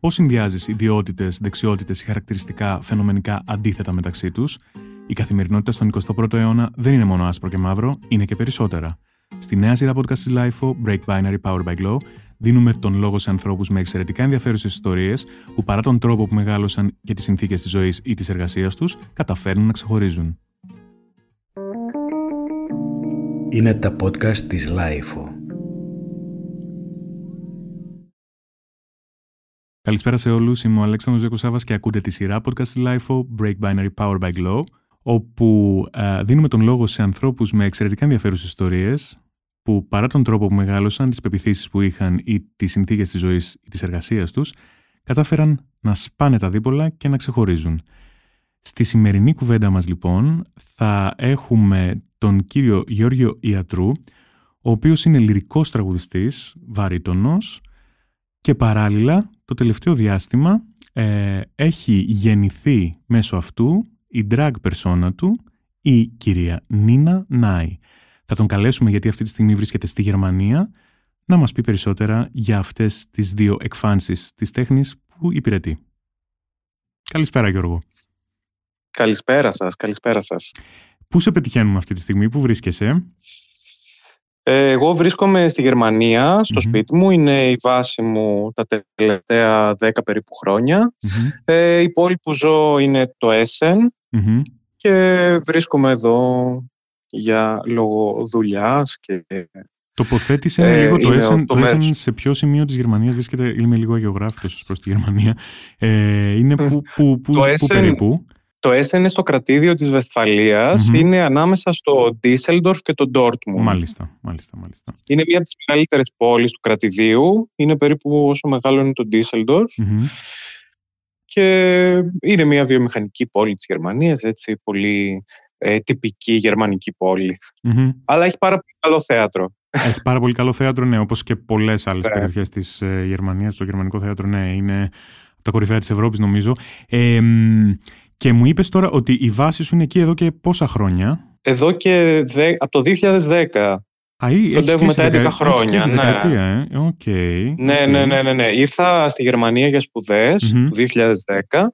Πώς συνδυάζεις ιδιότητες, δεξιότητες ή χαρακτηριστικά φαινομενικά αντίθετα μεταξύ τους; Η καθημερινότητα στον 21ο αιώνα δεν είναι μόνο άσπρο και μαύρο, είναι και περισσότερα. Στη νέα σειρά podcast της LIFO, Break Binary Powered by Glow, δίνουμε τον λόγο σε ανθρώπους με εξαιρετικά ενδιαφέρουσες ιστορίες που παρά τον τρόπο που μεγάλωσαν και τις συνθήκες της ζωής ή της εργασίας τους, καταφέρνουν να ξεχωρίζουν. Είναι τα podcast της LIFO. Καλησπέρα σε όλους. Είμαι ο Αλέξανδρος Ζεκοσάβα και ακούτε τη σειρά podcast LIFO Break Binary Power by Glow, όπου α, δίνουμε τον λόγο σε ανθρώπους με εξαιρετικά ενδιαφέρουσες ιστορίες, που παρά τον τρόπο που μεγάλωσαν, τις πεπιθήσεις που είχαν ή τις συνθήκες της ζωής ή της εργασίας τους, κατάφεραν να σπάνε τα δίπολα και να ξεχωρίζουν. Στη σημερινή κουβέντα μας λοιπόν θα έχουμε τον κύριο Γιώργιο Ιατρού, ο οποίος είναι λυρικός τραγουδιστής, βαρύτονος και παράλληλα το τελευταίο διάστημα ε, έχει γεννηθεί μέσω αυτού η drag persona του, η κυρία Νίνα Νάι. Θα τον καλέσουμε γιατί αυτή τη στιγμή βρίσκεται στη Γερμανία να μας πει περισσότερα για αυτές τις δύο εκφάνσεις της τέχνης που υπηρετεί. Καλησπέρα Γιώργο. Καλησπέρα σας, καλησπέρα σας. Πού σε πετυχαίνουμε αυτή τη στιγμή, πού βρίσκεσαι; Ε, εγώ βρίσκομαι στη Γερμανία, στο σπίτι μου. Είναι η βάση μου τα τελευταία δέκα περίπου χρόνια. Ε, η πόλη που ζω είναι το Essen και βρίσκομαι εδώ για λόγω δουλειάς και Τοποθέτησε ε, λίγο το Essen, το, Essen σε ποιο σημείο της Γερμανίας; Βρίσκεται, είμαι λίγο αγιογράφητος προς τη Γερμανία, ε, είναι που, που, που, που περίπου. Το Essen είναι στο κρατήδιο της βεσφαλιας είναι ανάμεσα στο Ντίσελντορφ και το Ντόρτμουντ. Μάλιστα, μάλιστα, μάλιστα. Είναι μία από τις μεγαλύτερες πόλεις του κρατηδίου, είναι περίπου όσο μεγάλο είναι το ντισελντορφ και είναι μία βιομηχανική πόλη της Γερμανίας, έτσι, πολύ ε, τυπική γερμανική Αλλά έχει πάρα πολύ καλό θέατρο. Έχει πάρα πολύ καλό θέατρο, ναι, όπως και πολλές άλλες yeah. Ναι. περιοχές της ε, Γερμανίας. Το γερμανικό θέατρο, ναι, είναι από τα κορυφαία της Ευρώπης, νομίζω. Ε, και μου είπες τώρα ότι η βάση σου είναι εκεί εδώ και πόσα χρόνια; Εδώ και δε, από το 2010. Α, ή, Κοντεύουμε τα 11 χρόνια. Ναι. Δεκαετία, ε; Okay, ναι, ναι, ναι, ναι, ναι. Ήρθα στη Γερμανία για σπουδες το 2010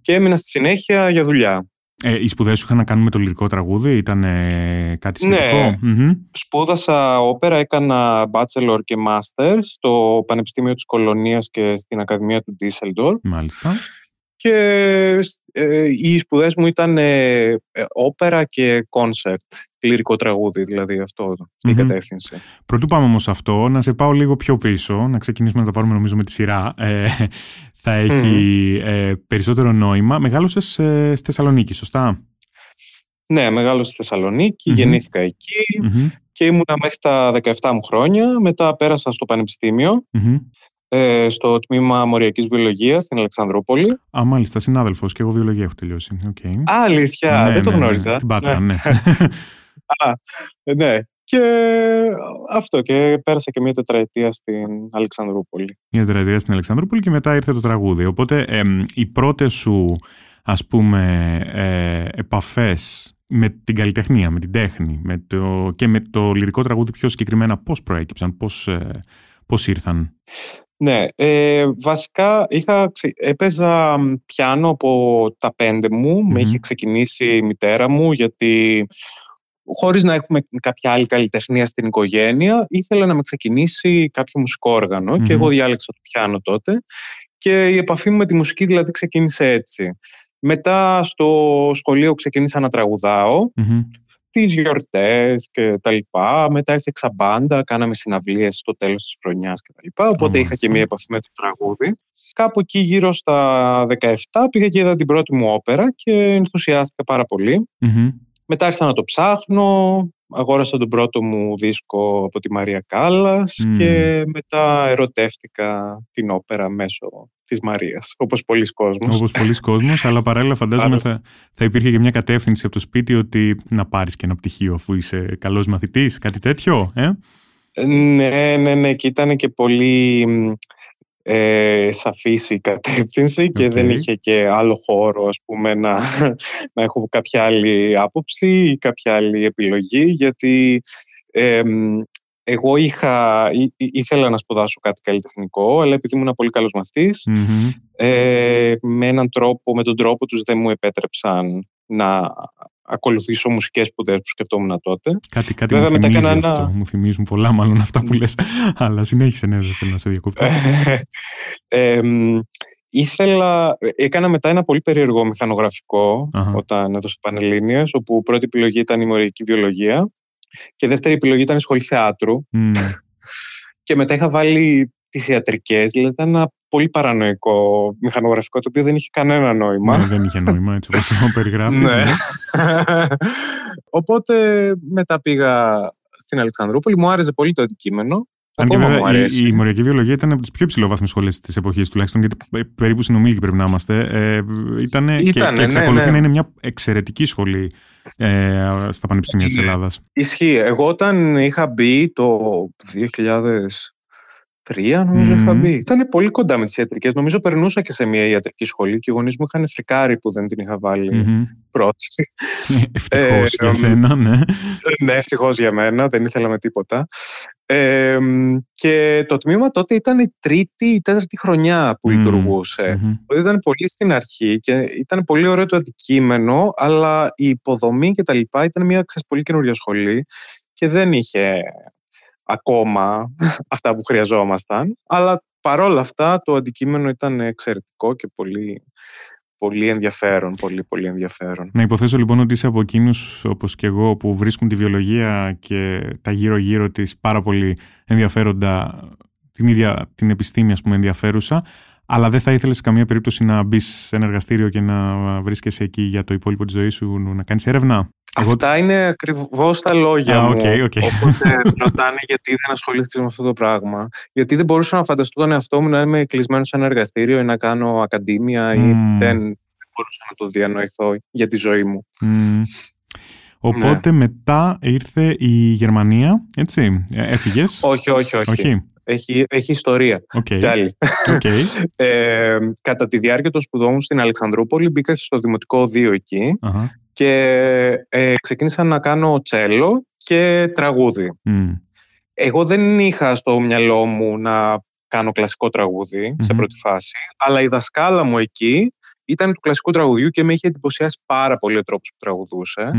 και έμεινα στη συνέχεια για δουλειά. Ε, οι σπουδές σου είχαν να κάνουν με το λυρικό τραγούδι, ήταν ε, κάτι ναι. σχετικό; Ναι, σπούδασα όπερα, έκανα bachelor και master στο Πανεπιστήμιο της Κολονίας και στην Ακαδημία του Düsseldorf. Μάλιστα και ε, οι σπουδές μου ήταν ε, όπερα και κόνσερτ, λυρικό τραγούδι δηλαδή αυτό, η κατεύθυνση. Πρωτού πάμε όμως αυτό, να σε πάω λίγο πιο πίσω, να ξεκινήσουμε να τα πάρουμε νομίζω με τη σειρά. Ε, θα έχει ε, περισσότερο νόημα. Μεγάλωσες ε, στη Θεσσαλονίκη, σωστά; Ναι, μεγάλωσα στη θεσσαλονικη γεννήθηκα εκεί και ήμουνα μέχρι τα 17 μου χρόνια. Μετά πέρασα στο πανεπιστημιο ε, στο τμήμα Μοριακής Βιολογίας στην Αλεξανδρούπολη. Α, μάλιστα, συνάδελφος και εγώ βιολογία έχω τελειώσει. Okay. Α, αλήθεια, ναι, δεν το ναι, γνώριζα. Ναι, στην Πάτρα, ναι. Α, ναι. Και αυτό και πέρασα και μια τετραετία στην Αλεξανδρούπολη. Μια τετραετία στην Αλεξανδρούπολη και μετά ήρθε το τραγούδι. Οπότε ε, οι πρώτες σου ας πούμε ε, επαφές με την καλλιτεχνία, με την τέχνη με το, και με το λυρικό τραγούδι πιο συγκεκριμένα πώς προέκυψαν, πώς, ε, πώς ήρθαν; Ναι, ε, βασικά είχα, έπαιζα πιάνο από τα πέντε μου, με είχε ξεκινήσει η μητέρα μου γιατί χωρίς να έχουμε κάποια άλλη καλλιτεχνία στην οικογένεια ήθελα να με ξεκινήσει κάποιο μουσικό και εγώ διάλεξα το πιάνο τότε. Και η επαφή μου με τη μουσική δηλαδή ξεκίνησε έτσι. Μετά στο σχολείο ξεκίνησα να τραγουδάω τις γιορτές και τα λοιπά. Μετά έφτιαξα μπάντα, κάναμε συναυλίες στο τέλος της χρονιάς και τα λοιπά. Οπότε είχα και μία επαφή με το τραγούδι. Κάπου εκεί γύρω στα 17 πήγα και είδα την πρώτη μου όπερα και ενθουσιάστηκα πάρα Μετά άρχισα να το ψάχνω, αγόρασα τον πρώτο μου δίσκο από τη Μαρία Κάλλας και μετά ερωτεύτηκα την όπερα μέσω της Μαρίας, όπως πολλοί κόσμος. Όπως πολλοί κόσμος, αλλά παράλληλα φαντάζομαι θα, θα υπήρχε και μια κατεύθυνση από το σπίτι ότι να πάρεις και ένα πτυχίο αφού είσαι καλός μαθητής, κάτι τέτοιο, ε; Ναι, ναι, ναι, και ήταν και πολύ ε, σαφής η κατεύθυνση και δεν είχε και άλλο χώρο ας πούμε να, να έχω κάποια άλλη άποψη ή κάποια άλλη επιλογή γιατί εγώ είχα, ή, ήθελα να σπουδάσω κάτι καλλιτεχνικό, αλλά επειδή ήμουν πολύ καλός ε, με έναν τρόπο, με τον τρόπο τους δεν μου επέτρεψαν να ακολουθήσω μουσικές σπουδές που σκεφτόμουν τότε. Κάτι, κάτι Βέβαια, μου θυμίζει αυτό. Ένα... Μου θυμίζουν πολλά μάλλον αυτά που λες. Αλλά συνέχισε, ναι, δεν θέλω να σε διακόπτω. ε, ήθελα, έκανα μετά ένα πολύ περίεργο μηχανογραφικό uh-huh. όταν έδωσα Πανελλήνιες, όπου πρώτη επιλογή ήταν η μοριακή βιολογία και δεύτερη επιλογή ήταν η σχολή θεάτρου. Mm. και μετά είχα βάλει τις ιατρικές, δηλαδή ήταν ένα πολύ παρανοϊκό μηχανογραφικό, το οποίο δεν είχε κανένα νόημα. Ναι, δεν είχε νόημα, έτσι όπως το περιγράφεις. ναι. ναι. Οπότε μετά πήγα στην Αλεξανδρούπολη, μου άρεσε πολύ το αντικείμενο. Αν και βέβαια η, η μοριακή βιολογία ήταν από τις πιο ψηλοβάθμε σχολές της εποχής τουλάχιστον, γιατί περίπου συνομήλικοι πρέπει να είμαστε. Ε, ήτανε, ήτανε, και, και ναι, εξακολουθεί ναι, ναι. να είναι μια εξαιρετική σχολή ε, στα πανεπιστήμια της Ελλάδας. Ισχύει. Εγώ όταν είχα μπει το 2000 τρία νομίζω mm. είχα μπει. Ήταν πολύ κοντά με τις ιατρικές. Νομίζω περνούσα και σε μια ιατρική σχολή και οι γονείς μου είχαν φρικάρει που δεν την είχα βάλει mm-hmm. πρώτη. Ευτυχώς ε, για σένα, ναι. Ναι, ευτυχώς για μένα. Δεν ήθελα με τίποτα. Ε, και το τμήμα τότε ήταν η τρίτη ή τέταρτη χρονιά που mm. λειτουργούσε. Mm-hmm. Ήταν πολύ στην αρχή και ήταν πολύ ωραίο το αντικείμενο, αλλά η υποδομή και τα λοιπά ήταν μια ξέρεις, πολύ καινούργια σχολή και δεν είχε ακόμα αυτά που χρειαζόμασταν. Αλλά παρόλα αυτά το αντικείμενο ήταν εξαιρετικό και πολύ, πολύ ενδιαφέρον. Πολύ, πολύ ενδιαφέρον. Να υποθέσω λοιπόν ότι είσαι από εκείνους όπως και εγώ που βρίσκουν τη βιολογία και τα γύρω-γύρω της πάρα πολύ ενδιαφέροντα, την ίδια την επιστήμη, ας πούμε, ενδιαφέρουσα. Αλλά δεν θα ήθελες σε καμία περίπτωση να μπεις σε ένα εργαστήριο και να βρίσκεσαι εκεί για το υπόλοιπο της ζωής σου, να κάνεις έρευνα; Αυτά είναι ακριβώς τα λόγια μου. Okay, okay. Οπότε ρωτάνε γιατί δεν ασχολήθηκες με αυτό το πράγμα. Γιατί δεν μπορούσα να φανταστώ τον εαυτό μου να είμαι κλεισμένος σε ένα εργαστήριο ή να κάνω ακαδήμια mm. ή δεν μπορούσα να το διανοηθώ για τη ζωή μου. Mm. Οπότε ναι. μετά ήρθε η Γερμανία, έτσι, ε, έφυγες; όχι, όχι, όχι. όχι. Έχει, έχει ιστορία okay. κι άλλη. Okay. ε, κατά τη διάρκεια των σπουδών μου στην Αλεξανδρούπολη μπήκα στο Δημοτικό 2 εκεί uh-huh και ε, ξεκίνησα να κάνω τσέλο και τραγούδι. Εγώ δεν είχα στο μυαλό μου να κάνω κλασικό σε πρώτη φάση, αλλά η δασκάλα μου εκεί ήταν του κλασικού τραγουδιού και με είχε εντυπωσιάσει πάρα πολύ ο τρόπος που τραγουδουσε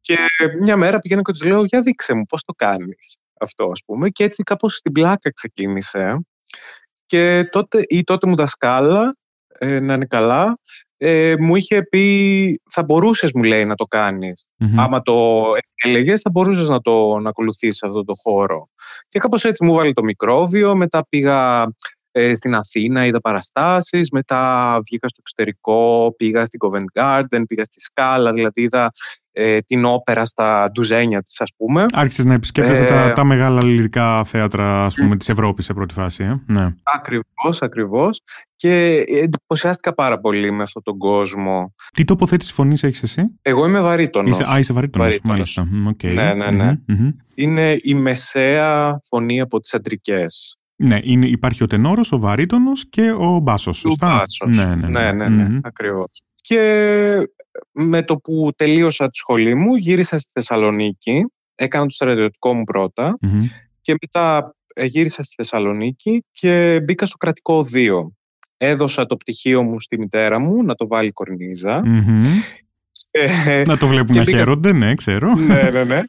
Και μια μέρα πήγαινα και τους λέω, για δείξε μου πώς το κάνεις αυτό ας πούμε. Και έτσι κάπως στην πλάκα ξεκίνησε. Και τότε, η τότε μου δασκάλα, ε, να είναι καλά, ε, μου είχε πει θα μπορούσες μου λέει να το κάνεις. Άμα το έλεγες, θα μπορούσες να το να ακολουθήσεις αυτό το χώρο. Και κάπως έτσι μου βάλει το μικρόβιο, μετά πήγα ε, στην Αθήνα, είδα παραστάσεις, μετά βγήκα στο εξωτερικό, πήγα στην Covent Garden, πήγα στη Σκάλα, δηλαδή είδα ε, την όπερα στα ντουζένια της ας πούμε. Άρχισες να επισκέπτεσαι τα, ε, τα μεγάλα λυρικά θέατρα ας πούμε, της Ευρώπης σε πρώτη φάση. Ε; Ναι. Ακριβώς, ακριβώς. Και εντυπωσιάστηκα πάρα πολύ με αυτόν τον κόσμο. Τι τοποθέτηση φωνής έχεις εσύ; Εγώ είμαι βαρύτονος. Είσαι, α, είσαι βαρύτονος, βαρύτονος. μάλιστα. Okay. Ναι, ναι, ναι. mm Είναι η μεσαία φωνή από τις αντρικές. Ναι, είναι, υπάρχει ο τενόρος, ο βαρύτονος και ο μπάσος, σωστά; Ο μπάσος. Ναι, ναι, ναι, ναι, ναι, ναι ακριβώς. Και με το που τελείωσα τη σχολή μου, γύρισα στη Θεσσαλονίκη, έκανα το στρατιωτικό μου πρωτα και μετά ε, γύρισα στη Θεσσαλονίκη και μπήκα στο κρατικό 2. Έδωσα το πτυχίο μου στη μητέρα μου να το βάλει να το βλέπουν να χαίρονται, ναι, ξέρω. ναι, ναι, ναι.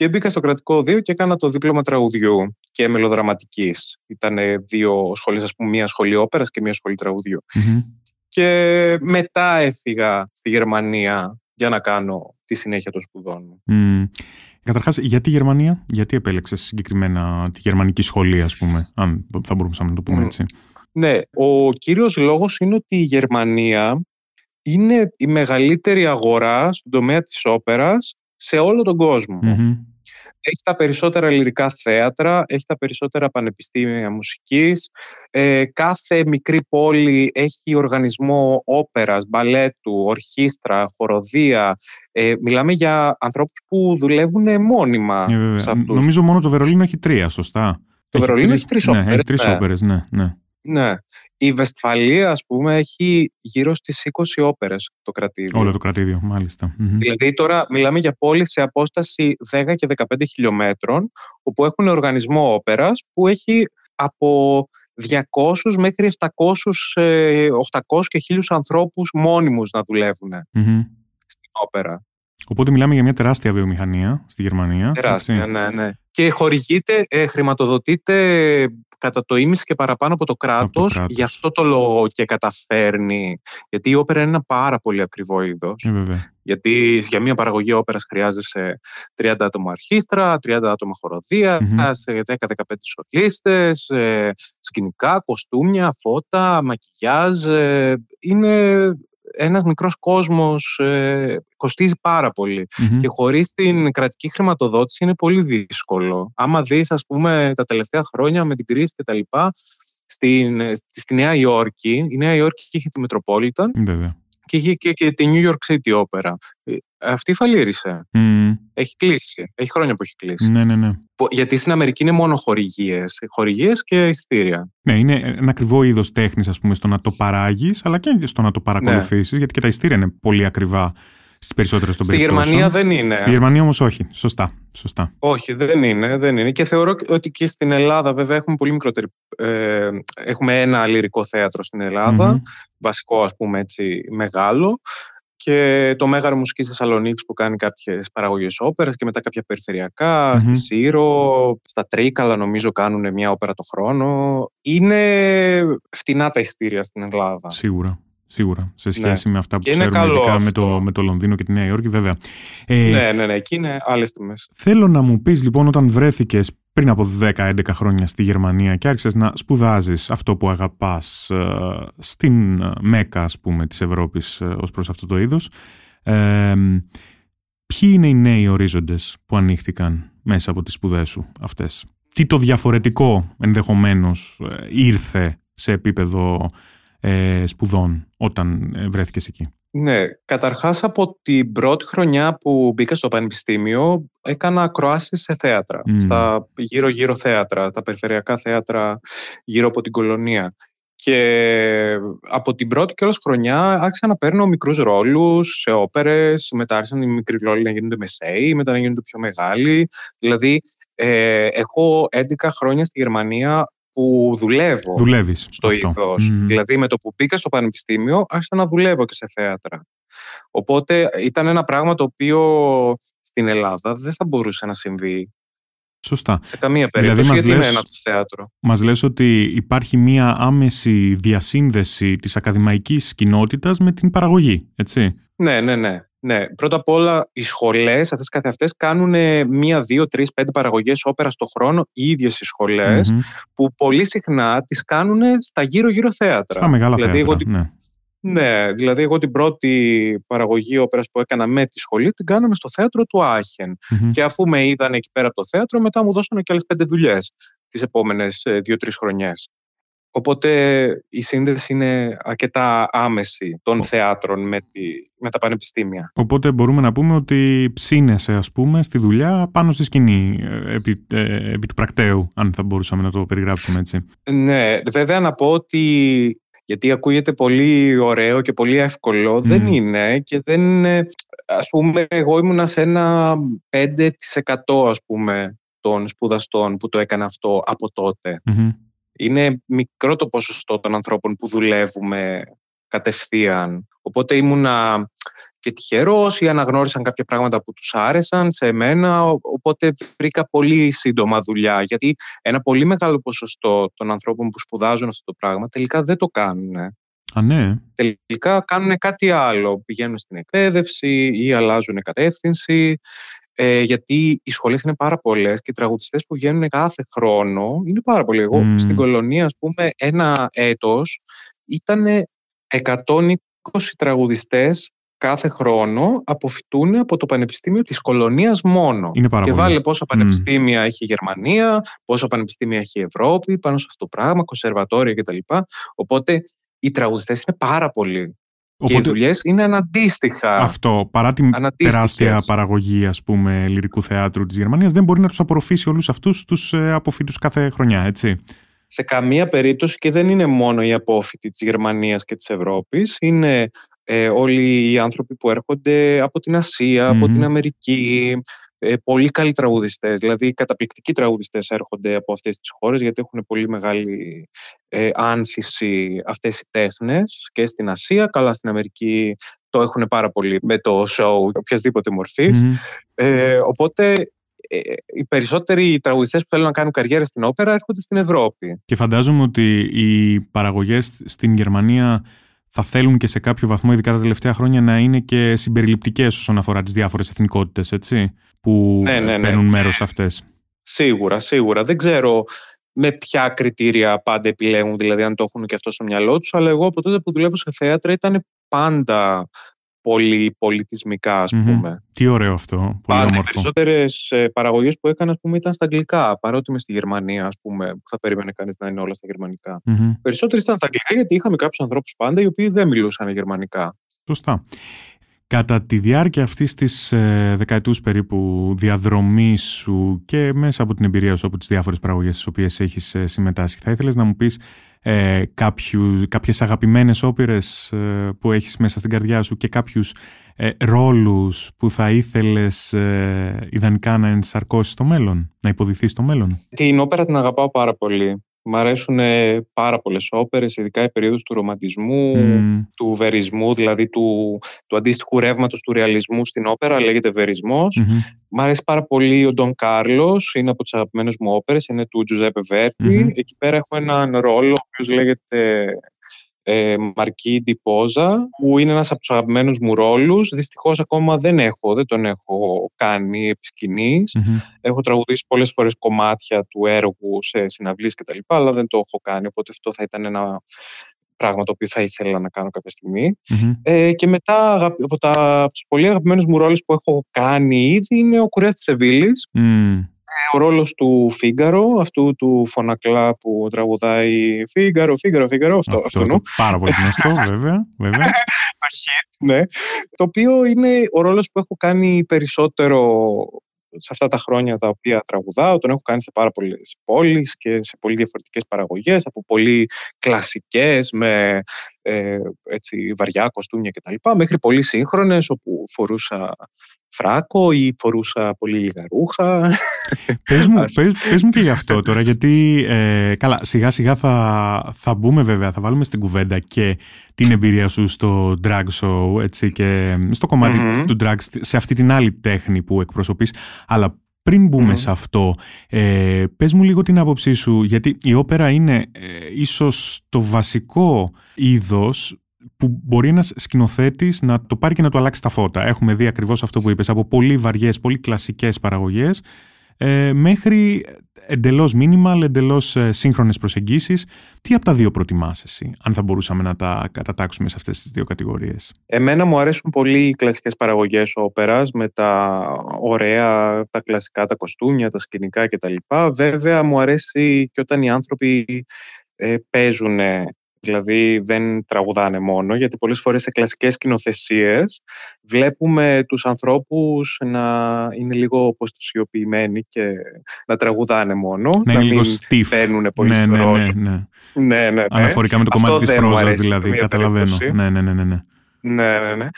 Και μπήκα στο κρατικό 2 και έκανα το δίπλωμα τραγουδιού και μελοδραματικής. Ήταν δύο σχολές, ας πούμε, μία σχολή όπερας και μία σχολή και μετά έφυγα στη Γερμανία για να κάνω τη συνέχεια των σπουδών μου. Mm. Καταρχάς, γιατί Γερμανία, γιατί επέλεξες συγκεκριμένα τη γερμανική σχολή, ας πούμε, αν θα μπορούσαμε να το πούμε έτσι; Ναι, ο κύριος λόγος είναι ότι η Γερμανία είναι η μεγαλύτερη αγορά στον τομέα της όπερας σε όλο τον κοσμο έχει τα περισσότερα λυρικά θέατρα, έχει τα περισσότερα πανεπιστήμια μουσικής. Ε, κάθε μικρή πόλη έχει οργανισμό όπερας, μπαλέτου, ορχήστρα, χοροδία. Ε, μιλάμε για ανθρώπους που δουλεύουν μόνιμα. Ε, Νομίζω μόνο το Βερολίνο έχει τρία, σωστά; Το Βερολίνο έχει τρεις όπερες. Ναι, έχει τρεις όπερες, ναι, ναι. Ναι. Η Βεσφαλία, ας πούμε, έχει γύρω στις 20 όπερες το κρατήδιο. Όλο το κρατήδιο, μάλιστα. Δηλαδή τώρα μιλάμε για πόλεις σε απόσταση 10 και 15 χιλιόμετρων, όπου έχουν οργανισμό όπερας που έχει από 200 μέχρι 700, 800 ε, και 1000 ανθρώπους μόνιμους να δουλεύουν στην όπερα. Οπότε μιλάμε για μια τεράστια βιομηχανία στη Γερμανία. Τεράστια, ναι, ναι. Και χορηγείται, ε, χρηματοδοτείται κατά το ίμιση και παραπάνω από το κράτος, από γι' αυτό το λόγο και καταφέρνει. Γιατί η όπερα είναι ένα πάρα πολύ ακριβό είδος. Ε, γιατί για μια παραγωγή όπερας χρειάζεσαι 30 άτομα αρχίστρα, 30 άτομα χοροδίας, mm-hmm. 10-15 σολίστες, ε, σκηνικά, κοστούμια, φώτα, μακιγιάζ. Ε, είναι ένας μικρός κόσμος ε, κοστίζει πάρα και χωρίς την κρατική χρηματοδότηση είναι πολύ δύσκολο. Άμα δεις ας πούμε τα τελευταία χρόνια με την κρίση και τα λοιπά στην, στη Νέα Υόρκη, η Νέα Υόρκη είχε τη Μετροπόλιταν και είχε και, και, τη New York City Opera. Ε, αυτή φαλήρισε. Έχει κλείσει. Έχει χρόνια που έχει κλείσει. Ναι, ναι, ναι. Γιατί στην Αμερική είναι μόνο χορηγίες. Χορηγίες και ειστήρια. Ναι, είναι ένα ακριβό είδος τέχνης, ας πούμε, στο να το παράγεις, αλλά και στο να το παρακολουθήσεις, ναι. γιατί και τα ειστήρια είναι πολύ ακριβά στις περισσότερες των περιπτώσεων. Στη Γερμανία δεν είναι. Στη Γερμανία όμως όχι. Σωστά. Σωστά. Όχι, δεν είναι, δεν είναι. Και θεωρώ ότι και στην Ελλάδα, βέβαια, έχουμε πολύ μικρότερη. Ε, έχουμε ένα λυρικό θέατρο στην Ελλάδα. Βασικό, ας πούμε, έτσι, μεγάλο και το Μέγαρο Μουσικής Θεσσαλονίκης που κάνει κάποιες παραγωγές όπερας και μετά κάποια στη Σύρο, στα Τρίκαλα νομίζω κάνουν μια όπερα το χρόνο. Είναι φτηνά τα ειστήρια στην Ελλάδα. Σίγουρα. Σίγουρα. Σε σχέση ναι. με αυτά που και ξέρουμε, ειδικά με το, με το Λονδίνο και τη Νέα Υόρκη, βέβαια. Ε, ναι, ναι, ναι. Εκεί είναι άλλες τιμές. Θέλω να μου πεις λοιπόν, όταν βρέθηκες πριν από 10-11 χρόνια στη Γερμανία και άρχισες να σπουδάζεις αυτό που αγαπάς ε, στην ε, Μέκα, ας πούμε, της Ευρώπης ε, ως προς αυτό το είδος, ε, ποιοι είναι οι νέοι ορίζοντες που ανοίχτηκαν μέσα από τις σπουδές σου αυτές; Τι το διαφορετικό ενδεχομένως ήρθε σε επίπεδο ε, σπουδών όταν βρέθηκες εκεί; Ναι, καταρχάς από την πρώτη χρονιά που μπήκα στο πανεπιστήμιο έκανα ακροάσεις σε θέατρα, στα γύρω-γύρω θέατρα, τα περιφερειακά θέατρα γύρω από την κολονία. Και από την πρώτη και χρονιά άρχισα να παίρνω μικρούς ρόλους σε όπερες, μετά άρχισαν οι μικροί ρόλοι να γίνονται μεσαίοι, μετά να γίνονται πιο μεγάλοι. Δηλαδή, ε, έχω 11 χρόνια στη Γερμανία που δουλεύω Δουλεύεις στο είδο. Δηλαδή με το που μπήκα στο πανεπιστήμιο άρχισα να δουλεύω και σε θέατρα. Οπότε ήταν ένα πράγμα το οποίο στην Ελλάδα δεν θα μπορούσε να συμβεί. Σωστά. Σε καμία περίπτωση, δηλαδή, γιατί είναι ένα το θέατρο. Μας λες ότι υπάρχει μία άμεση διασύνδεση της ακαδημαϊκής κοινότητας με την παραγωγή, έτσι; Ναι, ναι, ναι. Ναι, πρώτα απ' όλα οι σχολές αυτές καθ' αυτές κάνουν μία, δύο, τρεις, πέντε παραγωγές όπερα το χρόνο, οι ίδιες οι σχολε που πολύ συχνά τις κάνουν στα γύρω-γύρω θέατρα. Στα μεγάλα δηλαδή, θέατρα. Εγώ, ναι. Ναι, δηλαδή εγώ την πρώτη παραγωγή όπερας που έκανα με τη σχολή την κάναμε στο θέατρο του αχεν Και αφού με είδαν εκεί πέρα από το θέατρο, μετά μου δώσανε και άλλες πέντε δουλειές τις επόμενες ε, δύο-τρει χρονιές. Οπότε η σύνδεση είναι αρκετά άμεση των θεάτρων με, τη, με τα πανεπιστήμια. Οπότε μπορούμε να πούμε ότι ψήνεσαι ας πούμε στη δουλειά πάνω στη σκηνή ε, επί, ε, επί του πρακτέου, αν θα μπορούσαμε να το περιγράψουμε έτσι. Ναι, βέβαια να πω ότι γιατί ακούγεται πολύ ωραίο και πολύ εύκολο, δεν είναι και δεν είναι, ας πούμε εγώ ήμουνα σε ένα 5% ας πούμε των σπουδαστών που το έκανα αυτό από είναι μικρό το ποσοστό των ανθρώπων που δουλεύουμε κατευθείαν. Οπότε ήμουνα και τυχερός ή αναγνώρισαν κάποια πράγματα που τους άρεσαν σε μένα, οπότε βρήκα πολύ σύντομα δουλειά, γιατί ένα πολύ μεγάλο ποσοστό των ανθρώπων που σπουδάζουν αυτό το πράγμα τελικά δεν το κάνουν. Α, ναι. Τελικά κάνουν κάτι άλλο. Πηγαίνουν στην εκπαίδευση ή αλλάζουν κατεύθυνση ε, γιατί οι σχολές είναι πάρα πολλές και οι τραγουδιστές που βγαίνουν κάθε χρόνο είναι πάρα πολλοί. Εγώ στην κολονία, ας πούμε, ένα έτος ήταν 120 τραγουδιστές κάθε χρόνο αποφυτούν από το Πανεπιστήμιο της Κολονίας μόνο. Είναι πάρα και βάλε πόσα πανεπιστήμια έχει η Γερμανία, πόσα πανεπιστήμια έχει η Ευρώπη, πάνω σε αυτό το πράγμα, κονσερβατόρια κτλ. Οπότε οι τραγουδιστές είναι πάρα πολλοί. Οπότε, και οι δουλειές είναι αναντίστοιχα. Αυτό, παρά την τεράστια παραγωγή ας πούμε, λυρικού θεάτρου της Γερμανίας, δεν μπορεί να τους απορροφήσει όλους αυτούς τους ε, αποφύτους κάθε χρονιά, έτσι. σε καμία περίπτωση και δεν είναι μόνο οι απόφοιτοι της Γερμανίας και της Ευρώπης, είναι ε, όλοι οι άνθρωποι που έρχονται από την Ασία, από την Αμερική, ε, πολύ καλοί τραγουδιστές, δηλαδή καταπληκτικοί τραγουδιστές έρχονται από αυτές τις χώρες γιατί έχουν πολύ μεγάλη ε, άνθηση αυτές οι τέχνες και στην Ασία, καλά στην Αμερική το έχουν πάρα πολύ με το show οποιασδήποτε Ε, οπότε ε, οι περισσότεροι τραγουδιστές που θέλουν να κάνουν καριέρα στην όπερα έρχονται στην Ευρώπη. Και φαντάζομαι ότι οι παραγωγές στην Γερμανία θα θέλουν και σε κάποιο βαθμό, ειδικά τα τελευταία χρόνια, να είναι και συμπεριληπτικές όσον αφορά τις διάφορες εθνικότητες, έτσι, που ναι, ναι, ναι. παίρνουν μέρος σε αυτές. Σίγουρα, σίγουρα. Δεν ξέρω με ποια κριτήρια πάντα επιλέγουν, δηλαδή αν το έχουν και αυτό στο μυαλό τους, αλλά εγώ από τότε που δουλεύω σε θέατρα ήταν πάντα πολύ πολιτισμικά, ας πούμε. Τι ωραίο αυτό, πολύ Πάντα, όμορφο. Οι περισσότερες ε, παραγωγές που έκανα, ας πούμε, ήταν στα αγγλικά, παρότι είμαι στη Γερμανία, ας πούμε, που θα περίμενε κανείς να είναι όλα στα γερμανικά. Mm-hmm. Περισσότεροι ήταν στα αγγλικά, γιατί είχαμε κάποιους ανθρώπους πάντα, οι οποίοι δεν μιλούσαν γερμανικά. Σωστά. Κατά τη διάρκεια αυτής της ε, δεκαετούς περίπου διαδρομής σου και μέσα από την εμπειρία σου από τις διάφορες παραγωγές στις οποίες έχεις ε, συμμετάσχει, θα ήθελες να μου πεις ε, κάποιου, κάποιες αγαπημένες όπερες ε, που έχεις μέσα στην καρδιά σου και κάποιους ε, ρόλους που θα ήθελες ε, ιδανικά να ενσαρκώσεις στο μέλλον, να υποδηθείς στο μέλλον; Την όπερα την αγαπάω πάρα πολύ. Μ' αρέσουν πάρα πολλές όπερες, ειδικά η περίοδος του ρομαντισμού, του βερισμού, δηλαδή του, του αντίστοιχου ρεύματος του ρεαλισμού στην όπερα, λέγεται βερισμός. Mm-hmm. Μ' αρέσει πάρα πολύ ο Ντόν Κάρλος, είναι από τις αγαπημένες μου όπερες, είναι του Τζουζέπε Βέρτη. Εκεί πέρα έχω έναν ρόλο, ο οποίος λέγεται ε, Μαρκή Ντιπόζα, που είναι ένας από τους αγαπημένους μου ρόλους. Δυστυχώς ακόμα δεν έχω, δεν τον έχω κάνει επί σκηνής. Έχω τραγουδήσει πολλές φορές κομμάτια του έργου σε συναυλίες κτλ. Αλλά δεν το έχω κάνει, οπότε αυτό θα ήταν ένα πράγμα το οποίο θα ήθελα να κάνω κάποια Ε, και μετά από, τα, από τους πολύ αγαπημένους μου ρόλους που έχω κάνει ήδη είναι ο Κουρέας της Σεβίλης ο ρόλος του Φίγκαρο, αυτού του φωνακλά που τραγουδάει Φίγκαρο, Φίγκαρο, Φίγκαρο, αυτό. Αυτό, αυτό το πάρα πολύ γνωστό, βέβαια. βέβαια. το hit, ναι. Το οποίο είναι ο ρόλος που έχω κάνει περισσότερο σε αυτά τα χρόνια τα οποία τραγουδάω, τον έχω κάνει σε πάρα πολλές πόλεις και σε πολύ διαφορετικές παραγωγές, από πολύ κλασικές με ε, έτσι, βαριά κοστούμια κτλ. Μέχρι πολύ σύγχρονες όπου φορούσα φράκο ή φορούσα πολύ λίγα ρούχα. Πες μου, πες, πες μου και γι' αυτό τώρα, γιατί ε, καλά, σιγά σιγά θα, θα μπούμε βέβαια, θα βάλουμε στην κουβέντα και την εμπειρία σου στο drag show έτσι, και στο κομματι του drag, σε αυτή την άλλη τέχνη που εκπροσωπείς, αλλά πριν μπούμε σε αυτό, ε, πες μου λίγο την άποψή σου, γιατί η όπερα είναι ε, ίσως το βασικό είδος που μπορεί ένας σκηνοθέτης να το πάρει και να του αλλάξει τα φώτα. Έχουμε δει ακριβώς αυτό που είπες, από πολύ βαριές, πολύ κλασικές παραγωγές, ε, μέχρι εντελώς minimal, εντελώς ε, σύγχρονες προσεγγίσεις. Τι από τα δύο προτιμάς εσύ, αν θα μπορούσαμε να τα κατατάξουμε σε αυτές τις δύο κατηγορίες; Εμένα μου αρέσουν πολύ οι κλασικές παραγωγές όπερας με τα ωραία, τα κλασικά, τα κοστούμια, τα σκηνικά κτλ. Βέβαια, μου αρέσει και όταν οι άνθρωποι ε, παίζουν δηλαδή δεν τραγουδάνε μόνο, γιατί πολλές φορές σε κλασικές σκηνοθεσίες βλέπουμε τους ανθρώπους να είναι λίγο αποστασιοποιημένοι και να τραγουδάνε μόνο, να, να είναι μην stiff. παίρνουν πολύ ναι, ναι, ναι, ναι, ναι. ναι, ναι, Αναφορικά με το Αυτό κομμάτι της πρόζας δηλαδή, καταλαβαίνω. Ναι, ναι, ναι, ναι. Ναι. Ναι, ναι, ναι.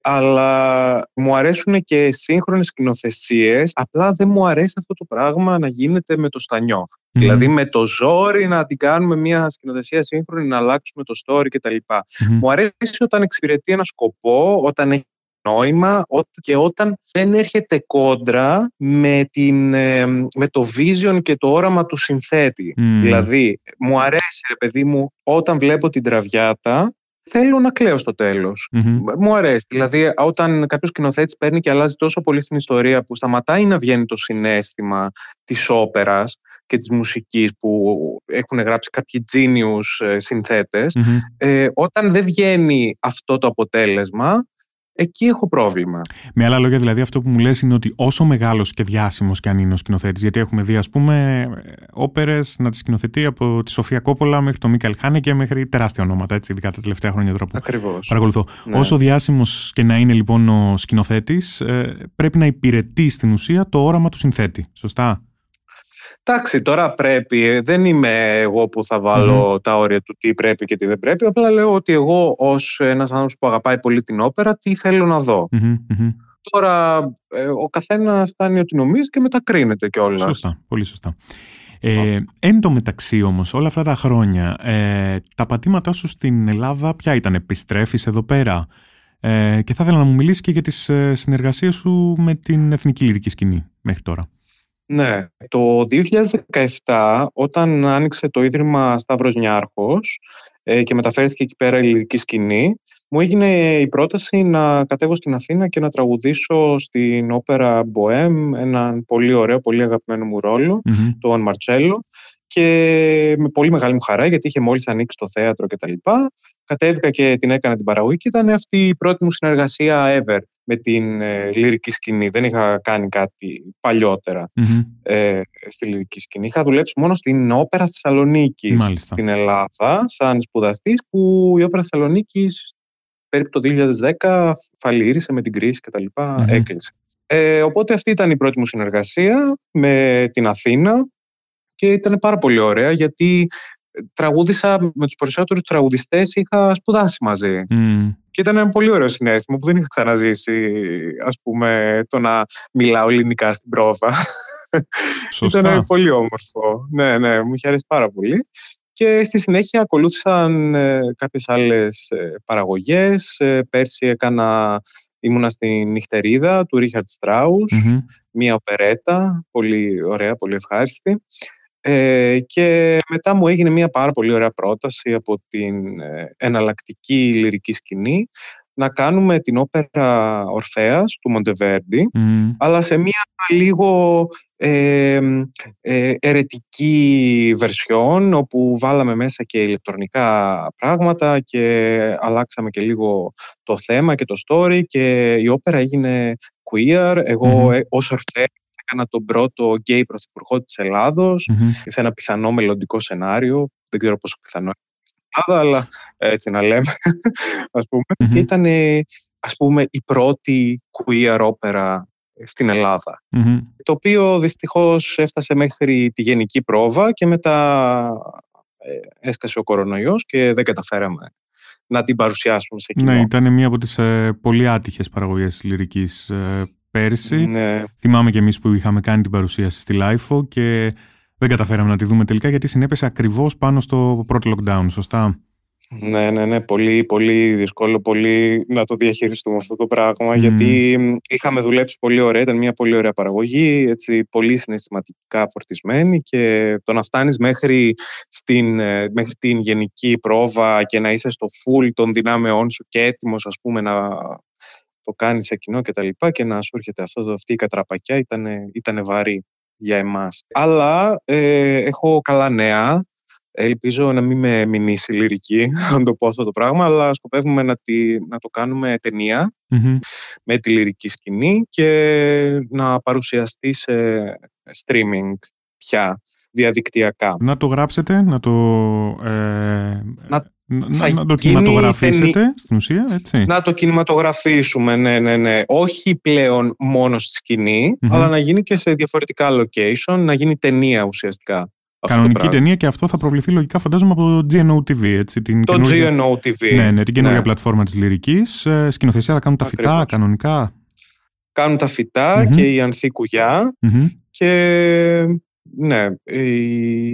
Αλλά μου αρέσουν και σύγχρονες σκηνοθεσίες. Απλά δεν μου αρέσει αυτό το πράγμα να γίνεται με το στανιό. Δηλαδή με το ζόρι να την κάνουμε μια σκηνοθεσία σύγχρονη, να αλλάξουμε το story κτλ. Μου αρέσει όταν εξυπηρετεί ένα σκοπό, όταν έχει νόημα και όταν δεν έρχεται κόντρα με, την, ε, με το vision και το όραμα του συνθέτη. Δηλαδή, μου αρέσει, ρε παιδί μου, όταν βλέπω την τραβιάτα θέλω να κλαίω στο τελο Μου αρέσει. Δηλαδή, όταν κάποιος σκηνοθέτης παίρνει και αλλάζει τόσο πολύ στην ιστορία που σταματάει να βγαίνει το συνέστημα της όπερας και της μουσικής που έχουν γράψει κάποιοι genius ε, συνθετες ε, όταν δεν βγαίνει αυτό το αποτέλεσμα εκεί έχω πρόβλημα. Με άλλα λόγια, δηλαδή, αυτό που μου λες είναι ότι όσο μεγάλος και διάσημος και αν είναι ο σκηνοθέτης, γιατί έχουμε δει, ας πούμε, όπερες να τις σκηνοθετεί από τη Σοφία Κόπολα μέχρι τον Μίκαλ και μέχρι τεράστια ονόματα, έτσι, ειδικά τα τελευταία χρόνια τώρα που Ακριβώς. παρακολουθώ. Ναι. Όσο διάσημος και να είναι λοιπόν ο σκηνοθέτης, ε, πρέπει να υπηρετεί στην ουσία το όραμα του συνθέτη. Σωστά; Εντάξει, τώρα πρέπει. Ε, δεν είμαι εγώ που θα βαλω τα όρια του τι πρέπει και τι δεν πρέπει. Απλά λέω ότι εγώ ως ένας άνθρωπος που αγαπάει πολύ την όπερα, τι θέλω να δω. Τώρα ε, ο καθένας κάνει ό,τι νομίζει και μετακρίνεται κιόλας. Σωστά, πολύ σωστά. Ε, εν τω μεταξύ όμως όλα αυτά τα χρόνια ε, τα πατήματά σου στην Ελλάδα ποια ήταν, επιστρέφεις εδώ πέρα ε, και θα ήθελα να μου μιλήσεις και για τις ε, συνεργασίες σου με την Εθνική Λυρική Σκηνή μέχρι τώρα. Ναι, το 2017 όταν άνοιξε το Ίδρυμα Σταύρος Νιάρχος ε, και μεταφέρθηκε εκεί πέρα η λυρική σκηνή, μου έγινε η πρόταση να κατέβω στην Αθήνα και να τραγουδήσω στην όπερα Bohem έναν πολύ ωραίο, πολύ αγαπημένο μου ρόλο, mm-hmm. τον Μαρτσέλο και με πολύ μεγάλη μου χαρά γιατί είχε μόλις ανοίξει το θέατρο κτλ. Κατέβηκα και την έκανα την παραγωγή και ήταν αυτή η πρώτη μου συνεργασία ever με την ε, λυρική σκηνή. Δεν είχα κάνει κάτι ε, στη λυρική σκηνή. Είχα δουλέψει μόνο στην Όπερα Θεσσαλονίκη στην Ελλάδα σαν σπουδαστής που η Όπερα Θεσσαλονίκη περίπου το 2010 φαλήρισε με την κρίση κτλ. Mm-hmm. Έκλεισε. Ε, οπότε αυτή ήταν η πρώτη μου συνεργασία με την Αθήνα και ήταν πάρα πολύ ωραία γιατί τραγούδισα με τους περισσότερους τραγουδιστές είχα σπουδάσει μαζί. Και ήταν ένα πολύ ωραίο συνέστημα που δεν είχα ξαναζήσει ας πούμε το να μιλάω ελληνικά στην πρόβα. Σωστά. ήταν πολύ όμορφο. Ναι, ναι, μου είχε αρέσει πάρα πολύ. Και στη συνέχεια ακολούθησαν ε, κάποιες άλλες ε, παραγωγές. Ε, πέρσι έκανα, ήμουνα στη νυχτερίδα του Ρίχαρτ μία οπερέτα, πολύ ωραία, πολύ ευχάριστη. Ε, και μετά μου έγινε μια πάρα πολύ ωραία πρόταση από την ε, εναλλακτική λυρική σκηνή να κάνουμε την όπερα Ορφέας του Μοντεβέρντι, αλλά σε μια λίγο ε, ε, ερετική βερσιόν, όπου βάλαμε μέσα και ηλεκτρονικά πράγματα και αλλάξαμε και λίγο το θέμα και το story και η όπερα έγινε queer. Εγώ mm-hmm. ως Ορφέα έκανα τον πρώτο γκέι πρωθυπουργό της Ελλάδος σε ένα πιθανό μελλοντικό σενάριο. Δεν ξέρω πόσο πιθανό είναι στην Ελλάδα, αλλά έτσι να λέμε, ας πούμε. Και ήταν, ας πούμε, η πρώτη queer όπερα στην ελλαδα Το οποίο δυστυχώς έφτασε μέχρι τη γενική πρόβα και μετά ε, έσκασε ο κορονοϊός και δεν καταφέραμε να την παρουσιάσουμε σε κοινό. Ναι, ήταν μία από τις ε, πολύ άτυχες παραγωγές λυρικής ε, πέρσι. Ναι. Θυμάμαι και εμείς που είχαμε κάνει την παρουσίαση στη LIFO και δεν καταφέραμε να τη δούμε τελικά γιατί συνέπεσε ακριβώς πάνω στο πρώτο lockdown, σωστά; Ναι, ναι, ναι, πολύ, πολύ δύσκολο πολύ να το διαχειριστούμε αυτό το πράγμα γιατί είχαμε δουλέψει πολύ ωραία, ήταν μια πολύ ωραία παραγωγή, έτσι, πολύ συναισθηματικά φορτισμένη και το να φτάνεις μέχρι, στην, ε, μέχρι την γενική πρόβα και να είσαι στο full των δυνάμεών σου και έτοιμος ας πούμε να το κάνεις σε κοινό και τα λοιπά και να σου έρχεται αυτό, αυτή η κατραπακιά ήταν, ήταν βαρύ για εμάς. Αλλά ε, έχω καλά νέα. Ελπίζω να μην με μηνύσει λυρική, αν το πω αυτό το πράγμα, αλλά σκοπεύουμε να, τη, να το κάνουμε με τη λυρική σκηνή και να παρουσιαστεί σε streaming πια διαδικτυακά. Να το γράψετε, να το... Ε, να, να, να το κινηματογραφήσετε στην ουσία, έτσι. Να το κινηματογραφήσουμε, ναι, ναι, ναι. Όχι πλέον μόνο στη σκηνη αλλά να γίνει και σε διαφορετικά location, να γίνει ταινία ουσιαστικά. Κανονική ταινία και αυτό θα προβληθεί λογικά φαντάζομαι από το GNO TV, έτσι. Την το καινούργια... GNO TV. Ναι, ναι, την καινούργια ναι. πλατφόρμα της λυρικής. Ε, σκηνοθεσία θα κάνουν τα φυτά κανονικά; Κάνουν τα φυτα και η Ανθή και ναι, η,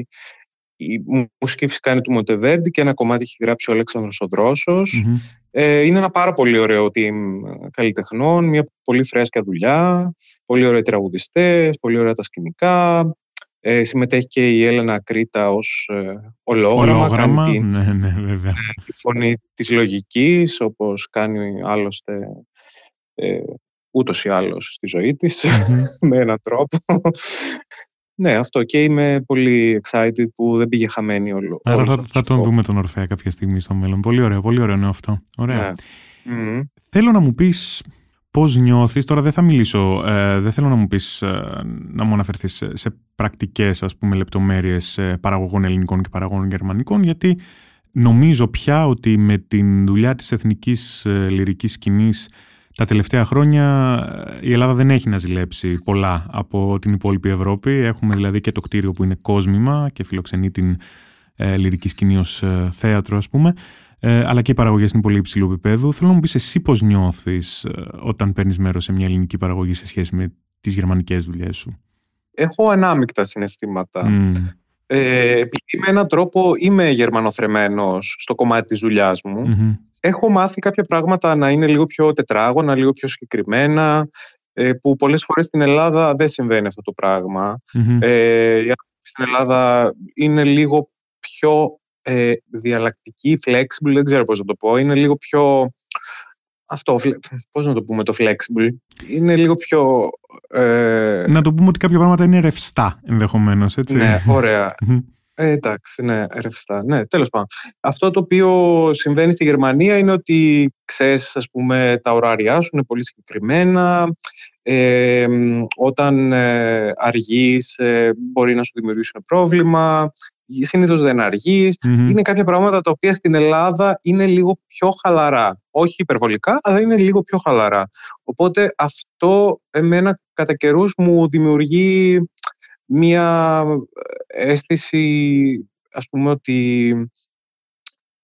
η μουσική φυσικά είναι του Μοντεβέρντι και ένα κομμάτι έχει γράψει ο Αλέξανδρος Ε, είναι ένα πάρα πολύ ωραίο team καλλιτεχνών, μια πολύ φρέσκια δουλειά, πολύ ωραίοι τραγουδιστές, πολύ ωραία τα σκηνικά. Ε, συμμετέχει και η Έλενα Κρήτα ως ε, ολόγραμμα, ολόγραμμα κάνει ναι, ναι, βέβαια. Ε, τη φωνή της λογικής, όπως κάνει άλλωστε ε, ούτως ή άλλως στη ζωή της, με έναν τρόπο. Ναι, αυτό και είμαι πολύ excited που δεν πήγε χαμένη όλο. Άρα θα, θα τον δούμε τον Ορφέα κάποια στιγμή στο μέλλον. Πολύ ωραίο, πολύ ωραίο είναι αυτό. Ωραία. Ναι. Θέλω να μου πεις πώς νιώθεις, τώρα δεν θα μιλήσω, ε, δεν θέλω να μου πεις, ε, να μου αναφερθείς σε, σε πρακτικές ας πούμε λεπτομέρειες ε, παραγωγών ελληνικών και παραγωγών γερμανικών, γιατί νομίζω πια ότι με την δουλειά της εθνικής ε, λυρικής σκηνής Τα τελευταία χρόνια ε, η Ελλάδα δεν έχει να ζηλέψει πολλά από την υπόλοιπη Ευρώπη. Έχουμε δηλαδή και το κτίριο που είναι κόσμημα και φιλοξενεί την ε, λυρική σκηνή ως ε, θέατρο ας πούμε, ε, αλλά και οι παραγωγές είναι πολύ υψηλού επίπεδου. Θέλω να μου πεις εσύ πώς νιώθεις ε, όταν παίρνεις μέρος σε μια ελληνική παραγωγή σε σχέση με τις γερμανικές δουλειές σου; Έχω ανάμεικτα συναισθήματα. Ε, επειδή με έναν τρόπο είμαι γερμανοθρεμένος στο κομμάτι της δουλειάς μου, έχω μάθει κάποια πράγματα να είναι λίγο πιο τετράγωνα, λίγο πιο συγκεκριμένα, ε, που πολλές φορές στην Ελλάδα δεν συμβαίνει αυτό το πραγμα Ε, στην Ελλάδα είναι λίγο πιο ε, διαλλακτική, flexible, δεν ξέρω πώς να το πω. Είναι λίγο πιο... Αυτό, πώς να το πούμε το flexible. Είναι λίγο πιο... Ε... Να το πούμε ότι κάποια πράγματα είναι ρευστά ενδεχομένως, έτσι. Ναι, ωραία. Ε, εντάξει, ναι, ρευστά. Ναι, τέλος πάντων. Αυτό το οποίο συμβαίνει στη Γερμανία είναι ότι ξέρεις, ας πούμε, τα ωράριά σου είναι πολύ συγκεκριμένα. Ε, όταν ε, αργείς ε, μπορεί να σου δημιουργήσουν πρόβλημα συνήθως δεν αργει Είναι κάποια πράγματα τα οποία στην Ελλάδα είναι λίγο πιο χαλαρά. Όχι υπερβολικά, αλλά είναι λίγο πιο χαλαρά. Οπότε αυτό εμένα κατά καιρούς μου δημιουργεί μία αίσθηση, ας πούμε, ότι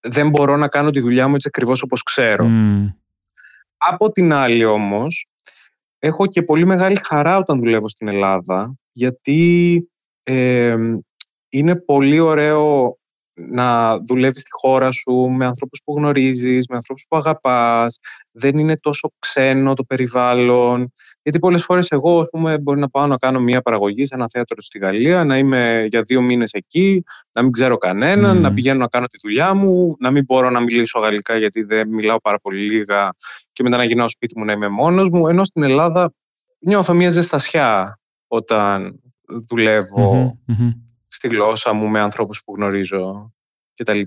δεν μπορώ να κάνω τη δουλειά μου έτσι ακριβώς όπως ξέρω. Από την άλλη όμως, έχω και πολύ μεγάλη χαρά όταν δουλεύω στην Ελλάδα, γιατί ε, είναι πολύ ωραίο να δουλεύεις στη χώρα σου με ανθρώπους που γνωρίζεις, με ανθρώπους που αγαπάς. Δεν είναι τόσο ξένο το περιβάλλον. Γιατί πολλές φορές εγώ ας πούμε, μπορεί να πάω να κάνω μια παραγωγή σε ένα θέατρο στη Γαλλία, να είμαι για δύο μήνες εκεί, να μην ξέρω κανέναν, να πηγαίνω να κάνω τη δουλειά μου, να μην μπορώ να μιλήσω γαλλικά γιατί δεν μιλάω πάρα πολύ λίγα και μετά να γυρνάω σπίτι μου να είμαι μόνος μου. Ενώ στην Ελλάδα νιώθω μια ζεστασιά όταν δουλευω στη γλώσσα μου με ανθρώπους που γνωρίζω κτλ.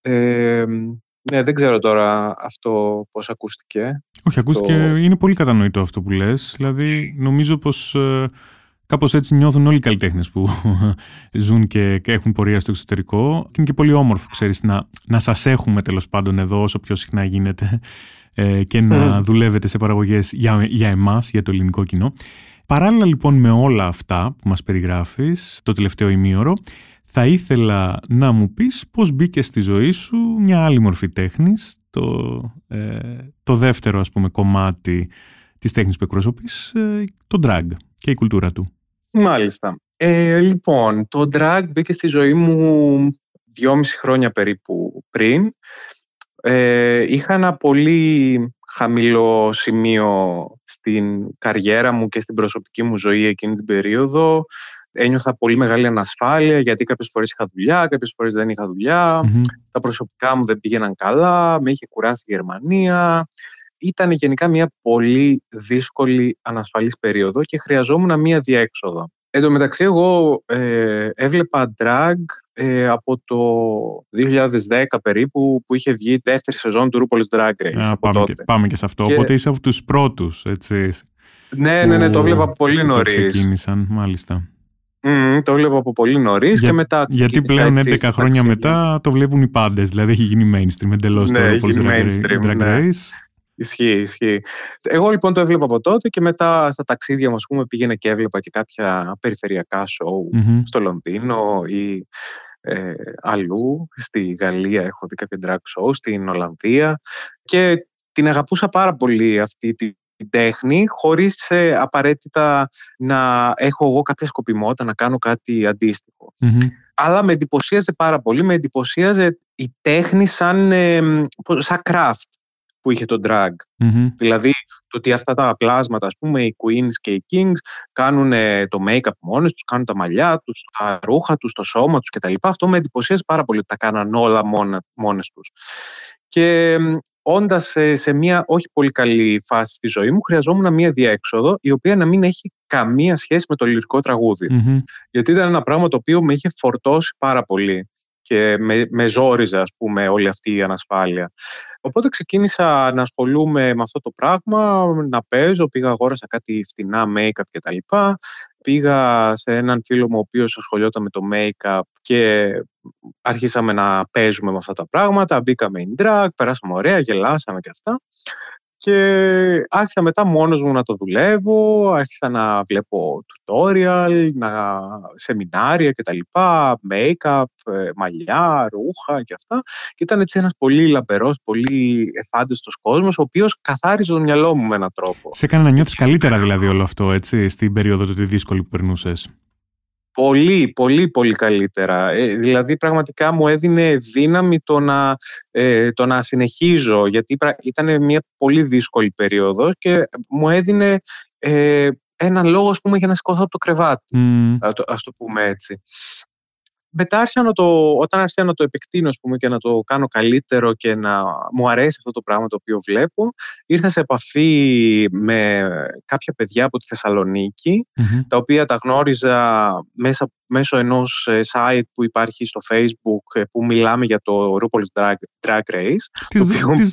Ε, ναι, δεν ξέρω τώρα αυτό πώς ακούστηκε. Όχι, ακούστηκε, είναι πολύ κατανοητό αυτό που λες. Δηλαδή, νομίζω πως ε, κάπως έτσι νιώθουν όλοι οι καλλιτέχνες που ζουν και, έχουν πορεία στο εξωτερικό. Και είναι και πολύ όμορφο, ξέρεις, να, να σας έχουμε τέλος πάντων εδώ όσο πιο συχνά γίνεται ε, και να δουλεύετε σε παραγωγές για, για εμάς, για το ελληνικό κοινό. Παράλληλα λοιπόν με όλα αυτά που μας περιγράφεις το τελευταίο ημίωρο, θα ήθελα να μου πεις πώς μπήκε στη ζωή σου μια άλλη μορφή τέχνης, το, ε, το δεύτερο ας πούμε κομμάτι της τέχνης που εκπροσωπείς, ε, το drag και η κουλτούρα του. Μάλιστα. Ε, λοιπόν, το drag μπήκε στη ζωή μου δυόμιση χρόνια περίπου πριν. Ε, είχα ένα πολύ χαμηλό σημείο στην καριέρα μου και στην προσωπική μου ζωή εκείνη την περίοδο. Ένιωθα πολύ μεγάλη ανασφάλεια γιατί κάποιες φορές είχα δουλειά, κάποιες φορές δεν είχα Τα προσωπικά μου δεν πήγαιναν καλά, με είχε κουράσει η Γερμανία. Ήταν γενικά μια πολύ δύσκολη ανασφαλής περίοδο και χρειαζόμουν μια διέξοδο. Εν τω μεταξύ, εγώ ε, έβλεπα drag ε, από το 2010 περίπου που είχε βγει η δεύτερη σεζόν του RuPaul's Drag Race. Α, πάμε, Και, πάμε και σε αυτό. Οπότε είσαι από τους πρώτους, έτσι. Ναι, ναι, ναι, το έβλεπα από πολύ νωρίς. Ξεκίνησαν, μάλιστα. Mm, το έβλεπα από πολύ νωρίς και μετά. Γιατί πλέον 11 χρόνια μετά το βλέπουν οι πάντες. Δηλαδή έχει γίνει mainstream εντελώς ναι, το RuPaul's Drag ναι. Race. Ισχύει, ισχύει. Εγώ λοιπόν το έβλεπα από τότε και μετά στα ταξίδια μου, πούμε, πήγαινα και έβλεπα και κάποια περιφερειακά σοου στο Λονδίνο ή ε, αλλού. Στη Γαλλία έχω δει κάποια drag show, στην Ολλανδία. Και την αγαπούσα πάρα πολύ αυτή τη τέχνη χωρίς ε, απαραίτητα να έχω εγώ κάποια σκοπιμότητα να κάνω κάτι Αλλά με εντυπωσίαζε πάρα πολύ, με εντυπωσίαζε η τέχνη σαν, ε, σαν craft που είχε το drag. Δηλαδή το ότι αυτά τα πλάσματα, ας πούμε, οι queens και οι kings κάνουν το make-up μόνοι τους, κάνουν τα μαλλιά τους, τα ρούχα τους, το σώμα τους κτλ. Αυτό με εντυπωσίασε πάρα πολύ ότι τα κάναν όλα μόνα, μόνες τους. Και όντας σε, σε μια όχι πολύ καλή φάση στη ζωή μου, χρειαζόμουν μια διέξοδο η οποία να μην έχει καμία σχέση με το λυρικό Γιατί ήταν ένα πράγμα το οποίο με είχε φορτώσει πάρα πολύ και με, με ζόριζε ας πούμε όλη αυτή η ανασφάλεια. Οπότε ξεκίνησα να ασχολούμαι με αυτό το πράγμα, να παίζω, πήγα αγόρασα κάτι φτηνά make-up και τα λοιπά. Πήγα σε έναν φίλο μου ο οποίος ασχολιόταν με το make-up και αρχίσαμε να παίζουμε με αυτά τα πράγματα. Μπήκαμε in drag, περάσαμε ωραία, γελάσαμε και αυτά. Και άρχισα μετά μόνος μου να το δουλεύω, άρχισα να βλέπω tutorial, να, σεμινάρια κτλ, make-up, ε, μαλλιά, ρούχα και αυτά. Και ήταν έτσι ένας πολύ λαμπερός, πολύ εφάνταστος κόσμος, ο οποίος καθάριζε το μυαλό μου με έναν τρόπο. Σε έκανε να νιώθεις καλύτερα δηλαδή όλο αυτό, έτσι, στην περίοδο του τη δύσκολη που περνούσες; Πολύ, πολύ, πολύ καλύτερα. Ε, δηλαδή, πραγματικά μου έδινε δύναμη το να, ε, το να συνεχίζω, γιατί ήταν μια πολύ δύσκολη περίοδος και μου έδινε ε, έναν λόγο, ας πούμε, για να σηκωθώ από το κρεβάτι, mm. ας, το, πούμε έτσι μετά άρχισα να το, όταν άρχισα να το επεκτείνω πούμε, και να το κάνω καλύτερο και να μου αρέσει αυτό το πράγμα το οποίο βλέπω, ήρθα σε επαφή με κάποια παιδιά από τη θεσσαλονικη τα οποία τα γνώριζα μέσα, μέσω ενός ε, site που υπάρχει στο facebook ε, που μιλάμε για το RuPaul's Drag, Drag Race. Τις,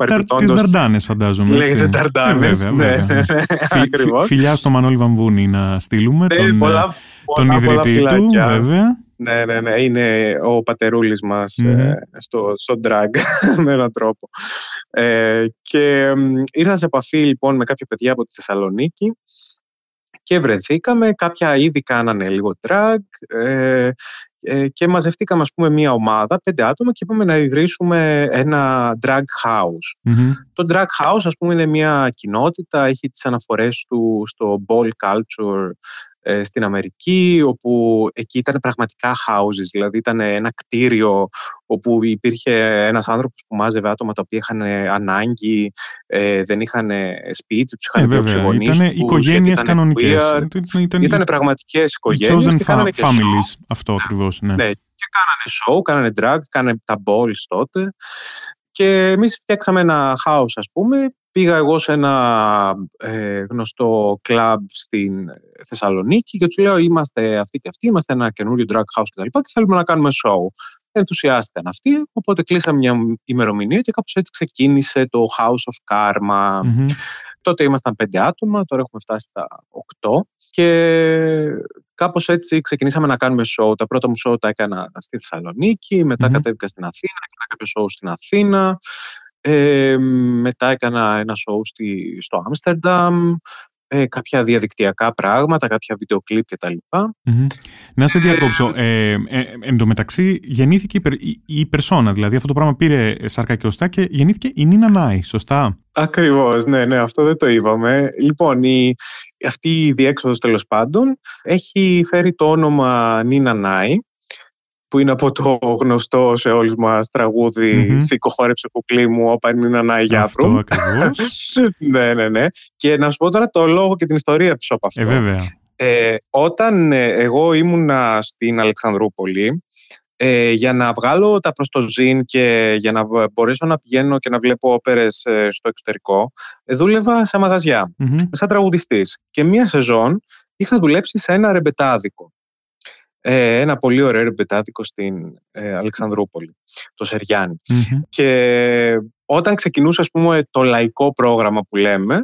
Δαρντάνες φαντάζομαι. Λέγεται Δαρντάνες, ε, ναι, ναι, ναι, Φιλιά στο Μανώλη Βαμβούνη να στείλουμε, τον, πολλά, τον ιδρυτή του βέβαια. Ναι, ναι, ναι. Είναι ο πατερούλης μας ε, στο, στο drag με έναν τρόπο. Ε, και ήρθα σε επαφή λοιπόν με κάποια παιδιά από τη Θεσσαλονίκη και βρεθήκαμε. Κάποια ήδη κάνανε λίγο drag ε, ε, και μαζευτήκαμε ας πούμε μια ομάδα, πέντε άτομα και είπαμε να ιδρύσουμε ένα drag house. Το drag house ας πούμε είναι μια κοινότητα, έχει τις αναφορές του στο ball culture ε, στην Αμερική, όπου εκεί ήταν πραγματικά houses, δηλαδή ήταν ένα κτίριο όπου υπήρχε ένας άνθρωπος που μάζευε άτομα τα οποία είχαν ανάγκη, ε, δεν είχαν σπίτι, τους είχαν ε, βέβαια, Ήταν οικογένειες κανονικές. ήταν, ήταν πραγματικές οικογένειες. Chosen fa- families, αυτό ακριβώς. Ναι. ναι. Και κάνανε show, κάνανε drag, κάνανε τα balls τότε. Και εμείς φτιάξαμε ένα house, ας πούμε, Πήγα εγώ σε ένα ε, γνωστό κλαμπ στην Θεσσαλονίκη και τους λέω είμαστε αυτοί και αυτοί, είμαστε ένα καινούριο drag house κτλ. Και, και θέλουμε να κάνουμε show. Ενθουσιάστηκαν αυτοί, οπότε κλείσαμε μια ημερομηνία και κάπως έτσι ξεκίνησε το House of Karma. Τότε ήμασταν πέντε άτομα, τώρα έχουμε φτάσει στα οκτώ και κάπως έτσι ξεκινήσαμε να κάνουμε show. Τα πρώτα μου show τα έκανα στη Θεσσαλονίκη, μετά κατέβηκα στην Αθήνα, έκανα κάποιο show στην Αθήνα. Ε, μετά έκανα ένα show στη, στο Άμστερνταμ, ε, κάποια διαδικτυακά πράγματα, κάποια βίντεο κλιπ κτλ. Mm-hmm. Να σε διακόψω. Ε, ε, εν τω μεταξύ γεννήθηκε η, η, περσόνα, δηλαδή αυτό το πράγμα πήρε σάρκα και οστά και γεννήθηκε η Νίνα Νάι, σωστά; Ακριβώς, ναι, ναι, αυτό δεν το είπαμε. Λοιπόν, η, αυτή η διέξοδος τέλος πάντων έχει φέρει το όνομα Νίνα Νάι που είναι από το γνωστό σε όλους μας τραγούδι mm-hmm. «Σήκω χόρεψε κουκλί μου, όπα είναι ένα Αυτό ναι, ναι, ναι. Και να σου πω τώρα το λόγο και την ιστορία πίσω από αυτό. Ε, βέβαια. Ε, όταν ε, εγώ ήμουνα στην Αλεξανδρούπολη, ε, για να βγάλω τα προς το ζήν και για να μπορέσω να πηγαίνω και να βλέπω όπερες ε, στο εξωτερικό, ε, δούλευα σε μαγαζιά, mm-hmm. σαν τραγουδιστής. Και μία σεζόν είχα δουλέψει σε ένα ρεμπετάδικο ε, ένα πολύ ωραίο ρεμπετάδικο στην ε, Αλεξανδρούπολη, το σεριανι Και όταν ξεκινούσε ας πούμε, το λαϊκό πρόγραμμα που λέμε,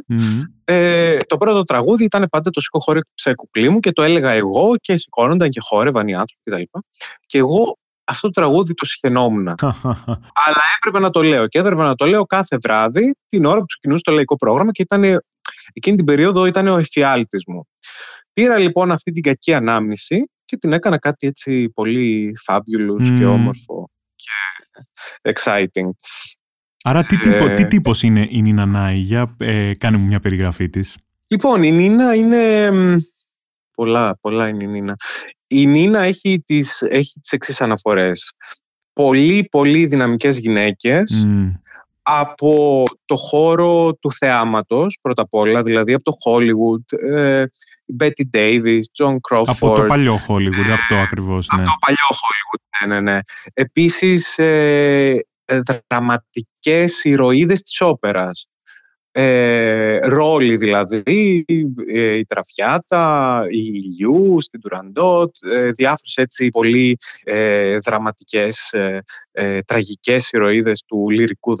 ε, το πρώτο τραγούδι ήταν πάντα το σηκώ σε κουκλί μου και το έλεγα εγώ και σηκώνονταν και χόρευαν οι άνθρωποι κτλ. Και εγώ αυτό το τραγούδι το συχαινόμουν. Αλλά έπρεπε να το λέω. Και έπρεπε να το λέω κάθε βράδυ την ώρα που ξεκινούσε το λαϊκό πρόγραμμα και ήταν, εκείνη την περίοδο ήταν ο εφιάλτης μου. Πήρα λοιπόν αυτή την κακή ανάμνηση και την έκανα κάτι έτσι πολύ fabulous και όμορφο και exciting. Άρα τι, τύπο, ε, τι τύπος είναι η Νίνα Νάι, για ε, κάνε μου μια περιγραφή της. Λοιπόν, η Νίνα είναι... Πολλά, πολλά είναι η Νίνα. Η Νίνα έχει τις, έχει τις εξής αναφορές. Πολύ, πολύ δυναμικές γυναίκες από το χώρο του θεάματος, πρώτα απ' όλα, δηλαδή από το Hollywood, ε, Betty Davis, John Crawford. Από το παλιό Hollywood, αυτό ακριβώς. Ναι. Από το παλιό Hollywood, ναι, ναι, ναι. Επίσης, ε, ε, δραματικές ηρωίδες της όπερας. Ε, ρόλοι δηλαδή, ε, η Τραφιάτα, η Ιλιού, στην Τουραντότ, ε, διάφορες έτσι πολύ ε, δραματικές, ε, ε, τραγικές ηρωίδες του λυρικού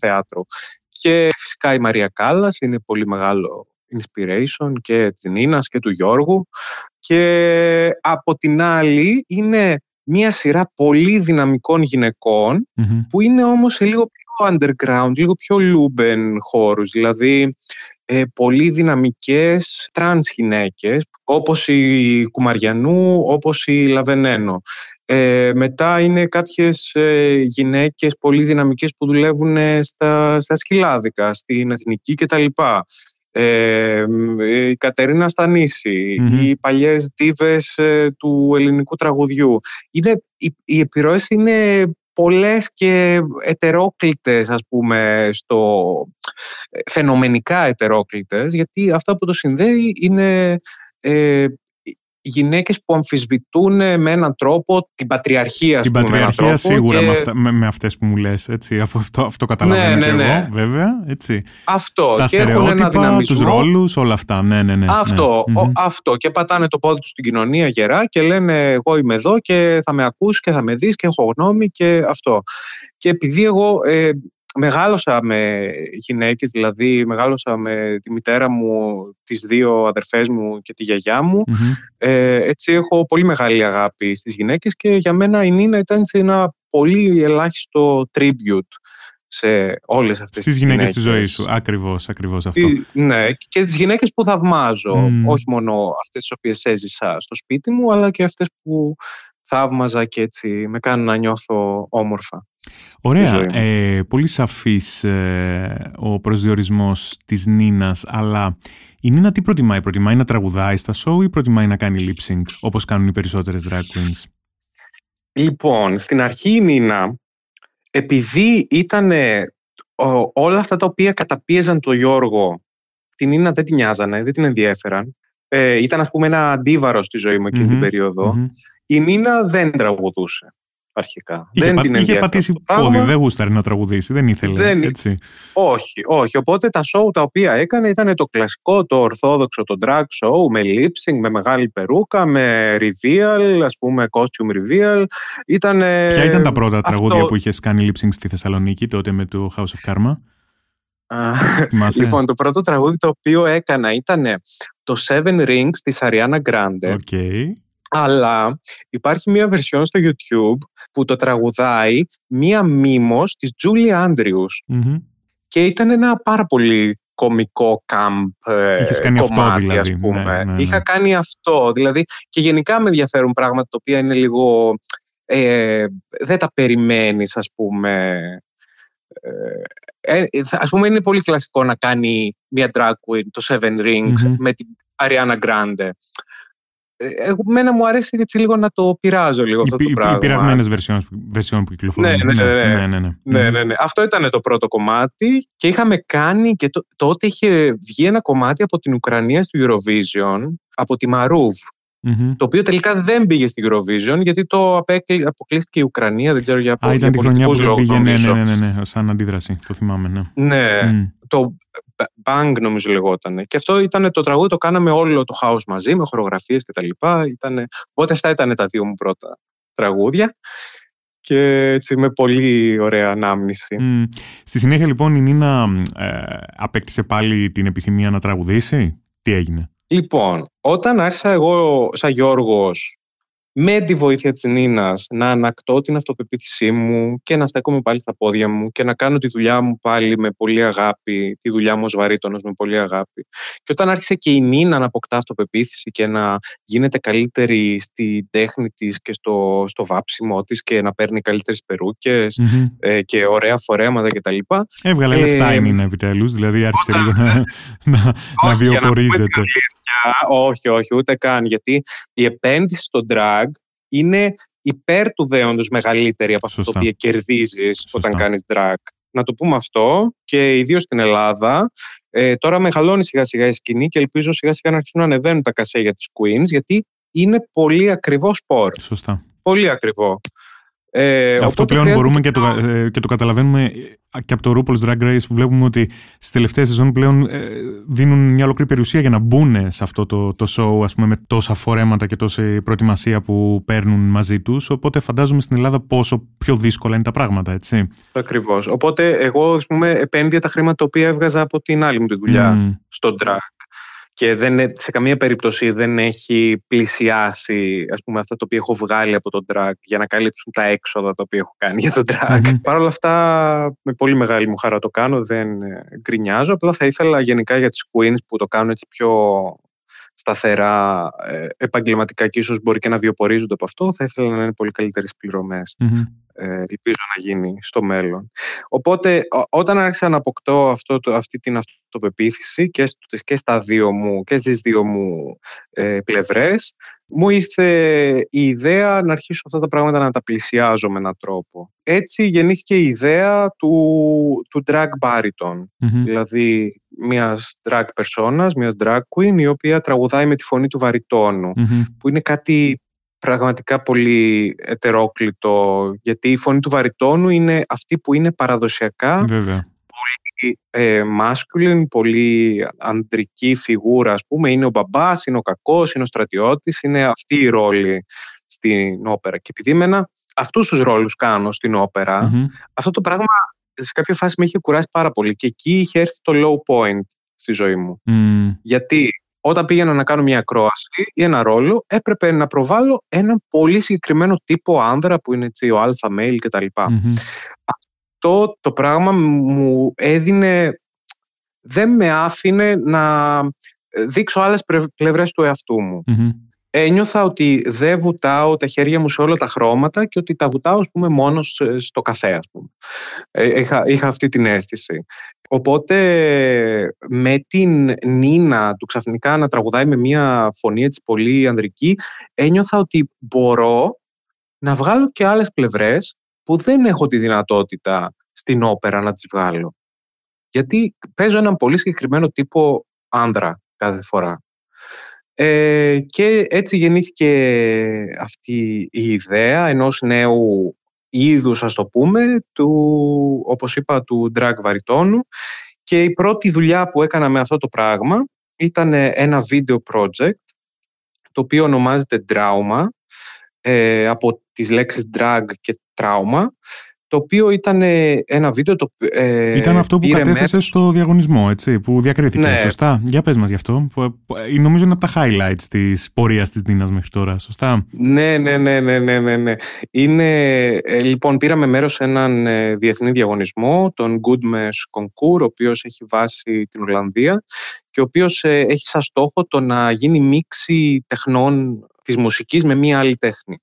θεάτρου. Και φυσικά η Μαρία Κάλλας είναι πολύ μεγάλο inspiration και της Νίνας και του Γιώργου και από την άλλη είναι μια σειρά πολύ δυναμικών που είναι όμως σε λίγο πιο underground, λίγο πιο λούμπεν χώρους, δηλαδή ε, πολύ δυναμικές τρανς γυναίκες, όπως η Κουμαριανού, όπως η Λα Βενένο. Ε, μετά είναι κάποιες ε, γυναίκες πολύ δυναμικές που δουλεύουν στα, στα σκυλάδικα, στην εθνική κτλ. Ε, η Κατερίνα οι παλιές δίβες ε, του ελληνικού τραγουδιού. Είναι, οι, οι επιρροές είναι πολλές και ετερόκλητες, ας πούμε, στο, φαινομενικά ετερόκλητες, γιατί αυτά που το συνδέει είναι ε, γυναίκες που αμφισβητούν με έναν τρόπο την πατριαρχία. Την πατριαρχία σίγουρα με, αυτά, με, με, αυτές που μου λες, έτσι, αυτό, αυτό καταλαβαίνω ναι, ναι, ναι. εγώ, βέβαια, έτσι. Αυτό. Τα και στερεότυπα, τους ρόλους, όλα αυτά, ναι, ναι, ναι. Αυτό, ναι. Ο, αυτό. Και πατάνε το πόδι τους στην κοινωνία γερά και λένε εγώ είμαι εδώ και θα με ακούσει και θα με δεις και έχω γνώμη και αυτό. Και επειδή εγώ ε, μεγάλωσα με γυναίκες, δηλαδή μεγάλωσα με τη μητέρα μου, τις δύο αδερφές μου και τη γιαγιά μου. Ε, έτσι έχω πολύ μεγάλη αγάπη στις γυναίκες και για μένα η Νίνα ήταν σε ένα πολύ ελάχιστο tribute σε όλες αυτές Στις τις γυναίκες της ζωής σου, ακριβώς, ακριβώς αυτό. ναι, και τις γυναίκες που θαυμάζω, όχι μόνο αυτές τις οποίες έζησα στο σπίτι μου, αλλά και αυτές που θαύμαζα και έτσι με κάνουν να νιώθω όμορφα. Ωραία. Ε, πολύ σαφής ε, ο προσδιορισμός της Νίνας, αλλά η Νίνα τι προτιμάει, προτιμάει να τραγουδάει στα show ή προτιμάει να κάνει lip sync, όπως κάνουν οι περισσότερες drag queens; Λοιπόν, στην αρχή η Νίνα, επειδή ήταν όλα αυτά τα οποία καταπίεζαν τον Γιώργο, την Νίνα δεν την νοιάζανε, δεν την ενδιέφεραν. Ε, ήταν ας πούμε ένα αντίβαρο στη ζωή μου εκεινη την περιοδο Η Νίνα δεν τραγουδούσε αρχικά. Είχε, δεν πα, την είχε πατήσει πόδι, δεν γούσταρε να τραγουδήσει, δεν ήθελε. Δεν, έτσι. Όχι, όχι. Οπότε τα show τα οποία έκανε ήταν το κλασικό, το ορθόδοξο, το drag show με lip sync, με μεγάλη περούκα, με reveal, ας πούμε costume reveal. Ήτανε Ποια ήταν τα πρώτα αυτό... τραγούδια που είχες κάνει lip sync στη Θεσσαλονίκη τότε με το House of Karma? λοιπόν, το πρώτο τραγούδι το οποίο έκανα ήταν το Seven Rings της Ariana Grande. Okay. Αλλά υπάρχει μία βερσιόν στο YouTube που το τραγουδάει μία μήμος της Julie Andrews. Και ήταν ένα πάρα πολύ κομικό κάμπ ε, Είχες κάνει κομμάτι, αυτό δηλαδή. ας πούμε. Ναι, ναι, ναι. Είχα κάνει αυτό. Δηλαδή, και γενικά με ενδιαφέρουν πράγματα τα οποία είναι λίγο... Ε, δεν τα περιμένεις, ας πούμε... Ε, ε ας πούμε, είναι πολύ κλασικό να κάνει μια drag queen, το Seven Rings, με την Ariana Grande. Ε, εμένα μου αρέσει έτσι λίγο να το πειράζω λίγο αυτό το πράγμα. Οι πειραγμένες βερσιόν που κυκλοφορούν. Ναι ναι ναι ναι. ναι, ναι, ναι, ναι. Αυτό ήταν το πρώτο κομμάτι και είχαμε κάνει και τότε είχε βγει ένα κομμάτι από την Ουκρανία στο Eurovision, από τη Μαρούβ. Mm-hmm. Το οποίο τελικά δεν πήγε στην Eurovision γιατί το αποκλείστηκε η Ουκρανία. Δεν ξέρω για Α, ήταν τη χρονιά που δεν πήγε. Ναι, ναι, ναι, ναι, ναι, σαν αντίδραση. Το θυμάμαι. Ναι. ναι mm. Το Bang νομίζω λεγόταν. Και αυτό ήταν το τραγούδι, το κάναμε όλο το house μαζί με χορογραφίες και τα λοιπά. Ήτανε... Οπότε αυτά ήταν τα δύο μου πρώτα τραγούδια και έτσι με πολύ ωραία ανάμνηση. Mm. Στη συνέχεια λοιπόν η Νίνα ε, απέκτησε πάλι την επιθυμία να τραγουδήσει; Τι έγινε; Λοιπόν, όταν άρχισα εγώ σαν Γιώργος με τη βοήθεια της Νίνας να ανακτώ την αυτοπεποίθησή μου και να στέκομαι πάλι στα πόδια μου και να κάνω τη δουλειά μου πάλι με πολύ αγάπη, τη δουλειά μου ως βαρύτονος με πολύ αγάπη. Και όταν άρχισε και η Νίνα να αποκτά αυτοπεποίθηση και να γίνεται καλύτερη στη τέχνη της και στο, στο βάψιμό της και να παίρνει καλύτερες ε, και ωραία φορέματα κτλ. Έβγαλε ε, λεφτά η Νίνα επιτέλους, δηλαδή άρχισε λίγο να, να, να βιοπορίζεται. Όχι, όχι, ούτε καν. Γιατί η επένδυση στο drag είναι υπέρ του δέοντος μεγαλύτερη από αυτό το οποίο κερδίζεις όταν κάνεις drag. Να το πούμε αυτό και ιδίω στην Ελλάδα. Ε, τώρα μεγαλώνει σιγά σιγά η σκηνή και ελπίζω σιγά σιγά να αρχίσουν να ανεβαίνουν τα κασέ για τις queens γιατί είναι πολύ ακριβό σπορ. Σωστά. Πολύ ακριβό. Ε, Αυτό πλέον μπορούμε και το, ε, και το καταλαβαίνουμε και από το RuPaul's Drag Race που βλέπουμε ότι στις τελευταίες σεζόν πλέον ε, δίνουν μια ολόκληρη περιουσία για να μπουν σε αυτό το, το show ας πούμε, με τόσα φορέματα και τόση προετοιμασία που παίρνουν μαζί τους οπότε φαντάζομαι στην Ελλάδα πόσο πιο δύσκολα είναι τα πράγματα έτσι. Ακριβώς. Οπότε εγώ ας πούμε επένδυα τα χρήματα τα οποία έβγαζα από την άλλη μου τη δουλειά mm. στο drag και δεν, σε καμία περίπτωση δεν έχει πλησιάσει ας πούμε, αυτά τα οποία έχω βγάλει από τον drag για να καλύψουν τα έξοδα τα οποία έχω κάνει για τον drag. mm Παρ' όλα αυτά, με πολύ μεγάλη μου χαρά το κάνω, δεν ε, γκρινιάζω. Απλά θα ήθελα γενικά για τις queens που το κάνουν έτσι πιο σταθερά ε, επαγγελματικά και ίσως μπορεί και να βιοπορίζονται από αυτό, θα ήθελα να είναι πολύ καλύτερες ε, ελπίζω να γίνει στο μέλλον. Οπότε όταν άρχισα να αποκτώ αυτό, αυτή την αυτοπεποίθηση και, και, στα δύο μου, και στις δύο μου ε, πλευρές, μου ήρθε η ιδέα να αρχίσω αυτά τα πράγματα να τα πλησιάζω με έναν τρόπο. Έτσι γεννήθηκε η ιδέα του, του drag bariton, δηλαδή μιας drag personas, μιας drag queen, η οποία τραγουδάει με τη φωνή του βαριτονου που είναι κάτι πραγματικά πολύ ετερόκλητο, γιατί η φωνή του βαριτόνου είναι αυτή που είναι παραδοσιακά Βέβαια. πολύ ε, masculine, πολύ αντρική φιγούρα, ας πούμε. Είναι ο μπαμπάς, είναι ο κακός, είναι ο στρατιώτης, είναι αυτή η ρόλη στην όπερα. Και επειδή εμένα αυτούς τους ρόλους κάνω στην οπερα αυτό το πράγμα σε κάποια φάση με είχε κουράσει πάρα πολύ και εκεί είχε έρθει το low point στη ζωή μου. Γιατί όταν πήγαινα να κάνω μια ακρόαση ή ένα ρόλο, έπρεπε να προβάλλω ένα πολύ συγκεκριμένο τύπο άνδρα που είναι έτσι, ο αλφα mail κτλ. mm Αυτό το πράγμα μου έδινε, δεν με άφηνε να δείξω άλλες πλευρές του εαυτού μου ένιωθα ότι δεν βουτάω τα χέρια μου σε όλα τα χρώματα και ότι τα βουτάω ας πούμε, μόνος στο καφέ. Ας πούμε. Ε, είχα, είχα αυτή την αίσθηση. Οπότε με την Νίνα του ξαφνικά να τραγουδάει με μια φωνή έτσι πολύ ανδρική ένιωθα ότι μπορώ να βγάλω και άλλες πλευρές που δεν έχω τη δυνατότητα στην όπερα να τις βγάλω. Γιατί παίζω έναν πολύ συγκεκριμένο τύπο άντρα κάθε φορά. Ε, και έτσι γεννήθηκε αυτή η ιδέα ενός νέου είδους, ας το πούμε, του, όπως είπα, του drag βαριτόνου και η πρώτη δουλειά που έκανα με αυτό το πράγμα ήταν ένα video project το οποίο ονομάζεται Trauma ε, από τις λέξεις drag και trauma το οποίο ήταν ένα βίντεο... Το, ε, ήταν αυτό που κατέθεσε στο διαγωνισμό, έτσι, που διακρίθηκε, ναι. σωστά; Για πες μας γι' αυτό. Ε, νομίζω είναι από τα highlights της πορείας της Δίνας μέχρι τώρα, σωστά; Ναι, ναι, ναι, ναι, ναι, ναι. ναι. Είναι, ε, λοιπόν, πήραμε μέρος σε έναν ε, διεθνή διαγωνισμό, τον Goodmess Concours, ο οποίος έχει βάσει την Ολλανδία και ο οποίος έχει σαν στόχο το να γίνει μίξη τεχνών της μουσικής με μία άλλη τέχνη.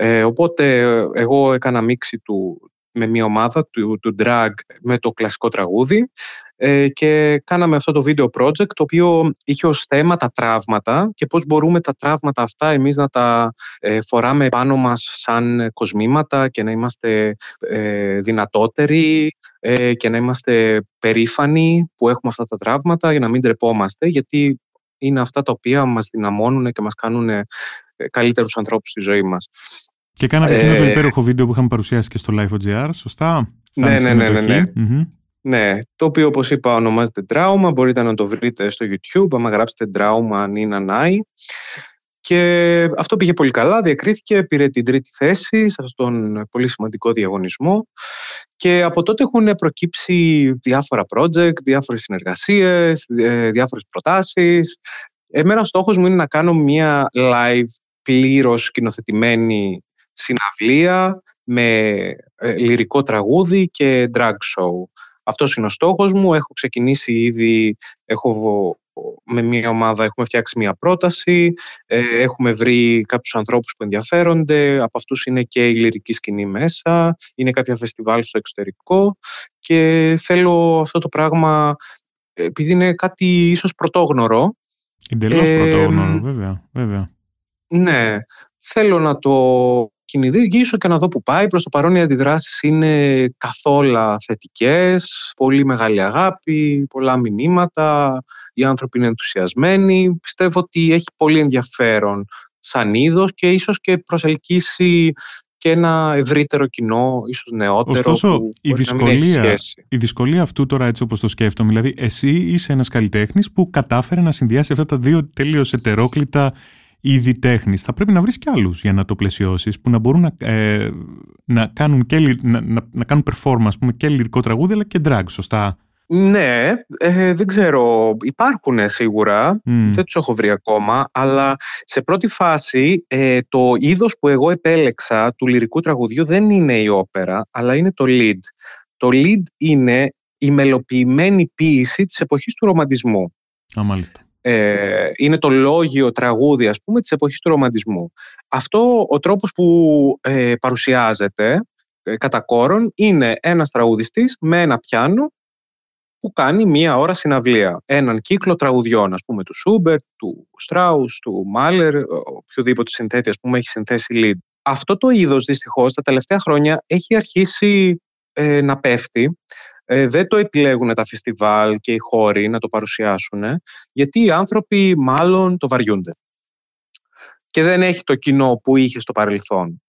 Ε, οπότε εγώ έκανα μίξη του, με μια ομάδα του, του drag με το κλασικό τραγούδι ε, και κάναμε αυτό το video project το οποίο είχε ως θέμα τα τραύματα και πώς μπορούμε τα τραύματα αυτά εμείς να τα ε, φοράμε πάνω μας σαν κοσμήματα και να είμαστε ε, δυνατότεροι ε, και να είμαστε περήφανοι που έχουμε αυτά τα τραύματα για να μην τρεπόμαστε γιατί είναι αυτά τα οποία μας δυναμώνουν και μας κάνουν καλύτερους ανθρώπους στη ζωή μας. Και κάνατε εκείνο το ε, υπέροχο βίντεο που είχαμε παρουσιάσει και στο Live.gr, σωστά; Ναι, ναι, ναι, ναι, ναι. Ναι, το οποίο όπως είπα ονομάζεται Trauma, μπορείτε να το βρείτε στο YouTube, άμα γράψετε Trauma Nina Nai. Και αυτό πήγε πολύ καλά, διακρίθηκε, πήρε την τρίτη θέση σε αυτόν τον πολύ σημαντικό διαγωνισμό και από τότε έχουν προκύψει διάφορα project, διάφορες συνεργασίες, ε, διάφορες προτάσεις. Εμένα ο στόχος μου είναι να κάνω μια live πλήρως σκηνοθετημένη συναυλία με ε, λυρικό τραγούδι και drag show. Αυτός είναι ο στόχος μου. Έχω ξεκινήσει ήδη, έχω, με μια ομάδα έχουμε φτιάξει μια πρόταση, ε, έχουμε βρει κάποιους ανθρώπους που ενδιαφέρονται, από αυτούς είναι και η λυρική σκηνή μέσα, είναι κάποια φεστιβάλ στο εξωτερικό και θέλω αυτό το πράγμα, επειδή είναι κάτι ίσως πρωτόγνωρο. Εντελώς ε, πρωτόγνωρο, βέβαια, βέβαια. Ναι, θέλω να το κυνηγήσω και να δω που πάει. Προς το παρόν οι αντιδράσεις είναι καθόλου θετικές, πολύ μεγάλη αγάπη, πολλά μηνύματα, οι άνθρωποι είναι ενθουσιασμένοι. Πιστεύω ότι έχει πολύ ενδιαφέρον σαν είδος και ίσως και προσελκύσει και ένα ευρύτερο κοινό, ίσως νεότερο. Ωστόσο, η, δυσκολία, η δυσκολία αυτού τώρα έτσι όπως το σκέφτομαι, δηλαδή εσύ είσαι ένας καλλιτέχνης που κατάφερε να συνδυάσει αυτά τα δύο τελείως ετερόκλητα είδη τέχνης. Θα πρέπει να βρεις και άλλους για να το πλαισιώσεις που να μπορούν να, ε, να, κάνουν, και, να, να, να κάνουν performance πούμε, και λυρικό τραγούδι αλλά και drag, σωστά; Ναι, ε, δεν ξέρω. Υπάρχουν σίγουρα. Δεν τους έχω βρει ακόμα. Αλλά σε πρώτη φάση ε, το είδος που εγώ επέλεξα του λυρικού τραγουδιού δεν είναι η όπερα, αλλά είναι το lead. Το lead είναι η μελοποιημένη ποίηση της εποχής του ρομαντισμού. Α, μάλιστα. Ε, είναι το λόγιο τραγούδι, ας πούμε, της εποχής του ρομαντισμού. Αυτό ο τρόπος που ε, παρουσιάζεται ε, κατά κόρον είναι ένας τραγουδιστής με ένα πιάνο που κάνει μία ώρα συναυλία. Έναν κύκλο τραγουδιών, ας πούμε, του Σούμπερ, του Στράους, του Μάλερ, οποιοδήποτε συνθέτη, ας πούμε, έχει συνθέσει lead. Αυτό το είδος, δυστυχώς, τα τελευταία χρόνια έχει αρχίσει ε, να πέφτει. Ε, δεν το επιλέγουν τα φεστιβάλ και οι χώροι να το παρουσιάσουν, γιατί οι άνθρωποι μάλλον το βαριούνται. Και δεν έχει το κοινό που είχε στο παρελθόν.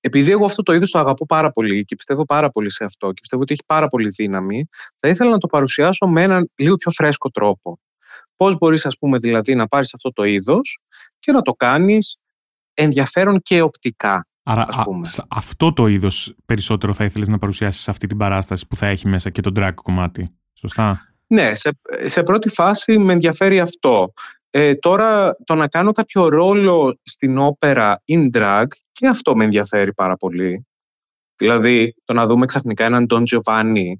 Επειδή εγώ αυτό το είδος το αγαπώ πάρα πολύ και πιστεύω πάρα πολύ σε αυτό και πιστεύω ότι έχει πάρα πολύ δύναμη, θα ήθελα να το παρουσιάσω με έναν λίγο πιο φρέσκο τρόπο. Πώς μπορείς, ας πούμε, δηλαδή να πάρεις αυτό το είδος και να το κάνεις ενδιαφέρον και οπτικά. Άρα αυτό το είδος περισσότερο θα ήθελες να παρουσιάσεις σε αυτή την παράσταση που θα έχει μέσα και το drag κομμάτι. Σωστά; Ναι, σε, σε πρώτη φάση με ενδιαφέρει αυτό. Ε, τώρα το να κάνω κάποιο ρόλο στην όπερα in drag και αυτό με ενδιαφέρει πάρα πολύ. Δηλαδή το να δούμε ξαφνικά έναν Don Giovanni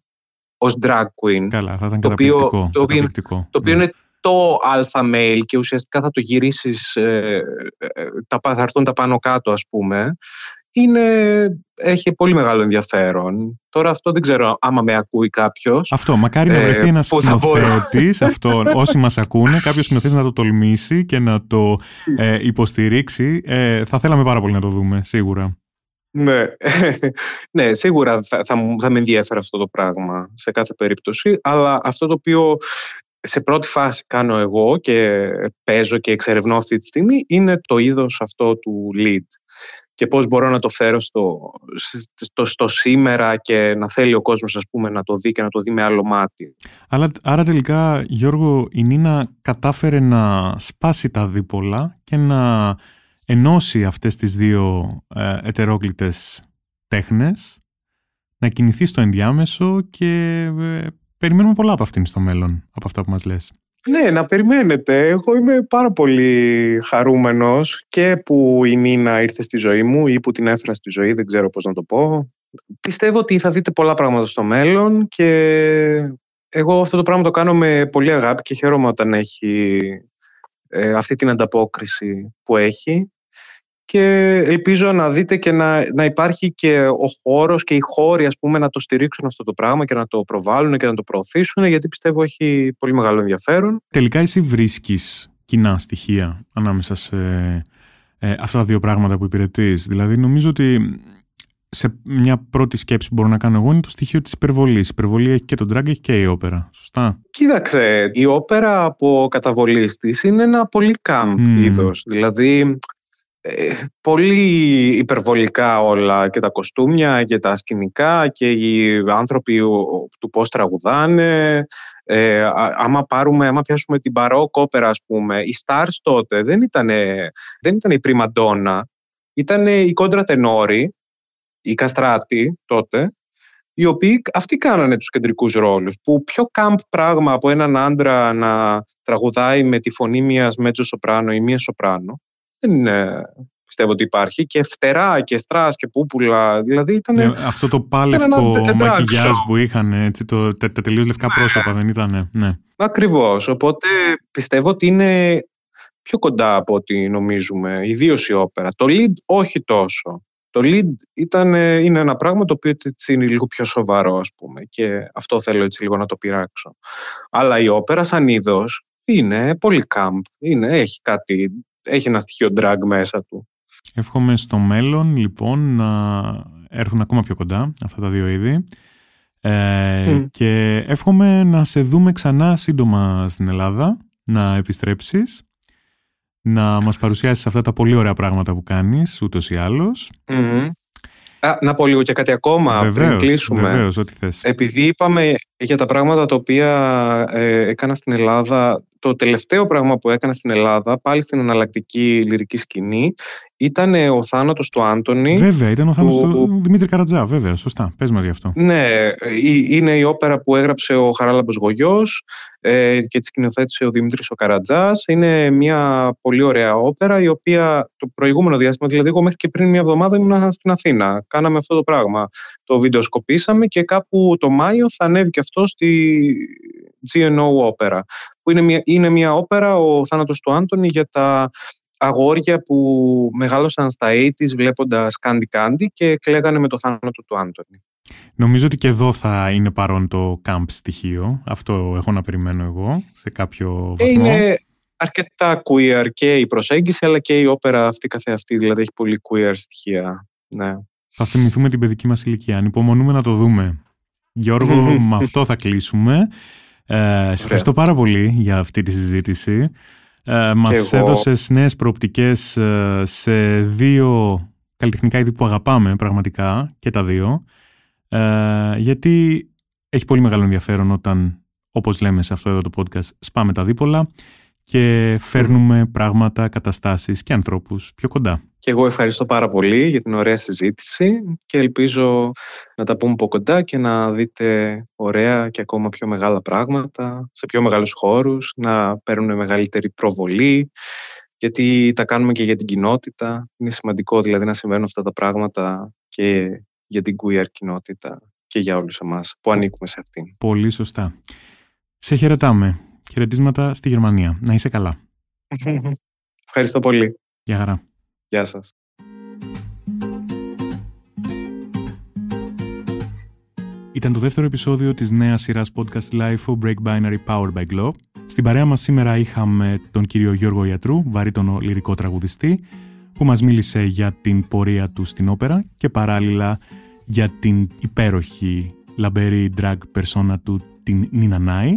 ως drag queen. Καλά, θα ήταν το οποίο, το οποίο, το οποίο ναι. είναι το alpha male και ουσιαστικά θα το γυρίσεις, ε, ε, τα, θα έρθουν τα πάνω κάτω ας πούμε είναι, έχει πολύ μεγάλο ενδιαφέρον. Τώρα αυτό δεν ξέρω άμα με ακούει κάποιος. Αυτό, μακάρι να βρεθεί ε, ένα σκηνοθέτης, αυτό, όσοι μας ακούνε, κάποιος σκηνοθέτης να το τολμήσει και να το ε, υποστηρίξει. Ε, θα θέλαμε πάρα πολύ να το δούμε, σίγουρα. Ναι, ναι σίγουρα θα, θα, θα με ενδιαφέρει αυτό το πράγμα σε κάθε περίπτωση, αλλά αυτό το οποίο σε πρώτη φάση κάνω εγώ και παίζω και εξερευνώ αυτή τη στιγμή είναι το είδος αυτό του lead και πώς μπορώ να το φέρω στο, στο, στο σήμερα και να θέλει ο κόσμος ας πούμε, να το δει και να το δει με άλλο μάτι. Αλλά, άρα τελικά Γιώργο η Νίνα κατάφερε να σπάσει τα δίπολα και να ενώσει αυτές τις δύο ε, ετερόκλητες τέχνες να κινηθεί στο ενδιάμεσο και ε, περιμένουμε πολλά από αυτήν στο μέλλον από αυτά που μας λες. Ναι, να περιμένετε. Εγώ είμαι πάρα πολύ χαρούμενος και που η Νίνα ήρθε στη ζωή μου ή που την έφερα στη ζωή, δεν ξέρω πώς να το πω. Πιστεύω ότι θα δείτε πολλά πράγματα στο μέλλον και εγώ αυτό το πράγμα το κάνω με πολύ αγάπη και χαίρομαι όταν έχει ε, αυτή την ανταπόκριση που έχει και ελπίζω να δείτε και να, να υπάρχει και ο χώρος και οι χώροι ας πούμε, να το στηρίξουν αυτό το πράγμα και να το προβάλλουν και να το προωθήσουν γιατί πιστεύω έχει πολύ μεγάλο ενδιαφέρον. Τελικά εσύ βρίσκεις κοινά στοιχεία ανάμεσα σε ε, αυτά τα δύο πράγματα που υπηρετείς. Δηλαδή νομίζω ότι σε μια πρώτη σκέψη που μπορώ να κάνω εγώ είναι το στοιχείο της υπερβολής. Η υπερβολή έχει και το drag, έχει και η όπερα. Σωστά; Κοίταξε, η όπερα από καταβολής της είναι ένα πολύ camp mm. είδος. Δηλαδή ε, πολύ υπερβολικά όλα και τα κοστούμια και τα σκηνικά και οι άνθρωποι του πώς τραγουδάνε. Ε, άμα, πάρουμε, άμα πιάσουμε την παρόκ όπερα ας πούμε, οι stars τότε δεν ήταν, δεν ήταν η πριμαντόνα, ήταν οι κόντρα τενόροι, οι καστράτη τότε, οι οποίοι αυτοί κάνανε τους κεντρικούς ρόλους. Που πιο κάμπ πράγμα από έναν άντρα να τραγουδάει με τη φωνή μιας μέτζο σοπράνο ή μία σοπράνο δεν πιστεύω ότι υπάρχει. Και φτερά και στρας και πούπουλα. Δηλαδή ήταν ναι, αυτό το πάλευκο μακιγιάζ που είχαν έτσι, το, τα, τα τελείως λευκά πρόσωπα δεν ήταν ναι. ακριβώς. Οπότε πιστεύω ότι είναι πιο κοντά από ό,τι νομίζουμε ιδίως η όπερα. Το lead όχι τόσο. Το lead ήταν, είναι ένα πράγμα το οποίο έτσι είναι λίγο πιο σοβαρό ας πούμε και αυτό θέλω έτσι λίγο να το πειράξω. Αλλά η όπερα σαν είδος είναι πολύ camp, είναι, έχει κάτι έχει ένα στοιχείο drag μέσα του. Εύχομαι στο μέλλον λοιπόν να έρθουν ακόμα πιο κοντά αυτά τα δύο είδη ε, και εύχομαι να σε δούμε ξανά σύντομα στην Ελλάδα, να επιστρέψεις, να μας παρουσιάσεις αυτά τα πολύ ωραία πράγματα που κάνεις ούτως ή άλλως. να πω λίγο και κάτι ακόμα βεβαίως, πριν κλείσουμε. Βεβαίως, ό,τι θες. Επειδή είπαμε για τα πράγματα τα οποία ε, έκανα στην Ελλάδα το τελευταίο πράγμα που έκανα στην Ελλάδα, πάλι στην εναλλακτική λυρική σκηνή, ήταν ο θάνατος του Άντωνη. Βέβαια, ήταν ο θάνατος του Δημήτρη Καρατζά, βέβαια, σωστά. Πες μα γι' αυτό. Ναι, είναι η όπερα που έγραψε ο Χαράλαμπος Γογιός ε, και τη σκηνοθέτησε ο Δημήτρης ο Καρατζάς. Είναι μια πολύ ωραία όπερα, η οποία το προηγούμενο διάστημα, δηλαδή εγώ μέχρι και πριν μια εβδομάδα ήμουν στην Αθήνα. Κάναμε αυτό το πράγμα. Το βιντεοσκοπήσαμε και κάπου το Μάιο θα ανέβει και αυτό στη GNO όπερα. Που είναι μια, είναι μια όπερα, ο θάνατος του Άντωνη, για τα αγόρια που μεγάλωσαν στα 80's βλέποντας Candy Candy και κλαίγανε με το θάνατο του Άντωνη. Νομίζω ότι και εδώ θα είναι παρόν το camp στοιχείο. Αυτό έχω να περιμένω εγώ σε κάποιο βαθμό. Είναι αρκετά queer και η προσέγγιση αλλά και η όπερα αυτή καθεαυτή. Δηλαδή έχει πολύ queer στοιχεία. Ναι. Θα θυμηθούμε την παιδική μας ηλικία. Ανυπομονούμε να το δούμε. Γιώργο, με αυτό θα κλείσουμε. Ε, σε ευχαριστώ πάρα πολύ για αυτή τη συζήτηση. Ε, μας εγώ... έδωσες νέες προοπτικές ε, σε δύο καλλιτεχνικά είδη που αγαπάμε πραγματικά και τα δύο. Ε, γιατί έχει πολύ μεγάλο ενδιαφέρον όταν, όπως λέμε σε αυτό εδώ το podcast, σπάμε τα δίπολα και φέρνουμε πράγματα, καταστάσεις και ανθρώπους πιο κοντά. Και εγώ ευχαριστώ πάρα πολύ για την ωραία συζήτηση και ελπίζω να τα πούμε από κοντά και να δείτε ωραία και ακόμα πιο μεγάλα πράγματα σε πιο μεγάλους χώρους, να παίρνουν μεγαλύτερη προβολή γιατί τα κάνουμε και για την κοινότητα. Είναι σημαντικό δηλαδή να συμβαίνουν αυτά τα πράγματα και για την queer κοινότητα και για όλους εμάς που ανήκουμε σε αυτήν. Πολύ σωστά. Σε χαιρετάμε. Χαιρετίσματα στη Γερμανία. Να είσαι καλά. Ευχαριστώ πολύ. Γεια χαρά. Γεια σας. Ήταν το δεύτερο επεισόδιο της νέας σειράς podcast LIFO Break Binary Powered by Glow. Στην παρέα μας σήμερα είχαμε τον κύριο Γιώργο Ιατρού, βαρύτονο λυρικό τραγουδιστή, που μας μίλησε για την πορεία του στην όπερα και παράλληλα για την υπέροχη λαμπερή drag persona του την Νίνα Νάι.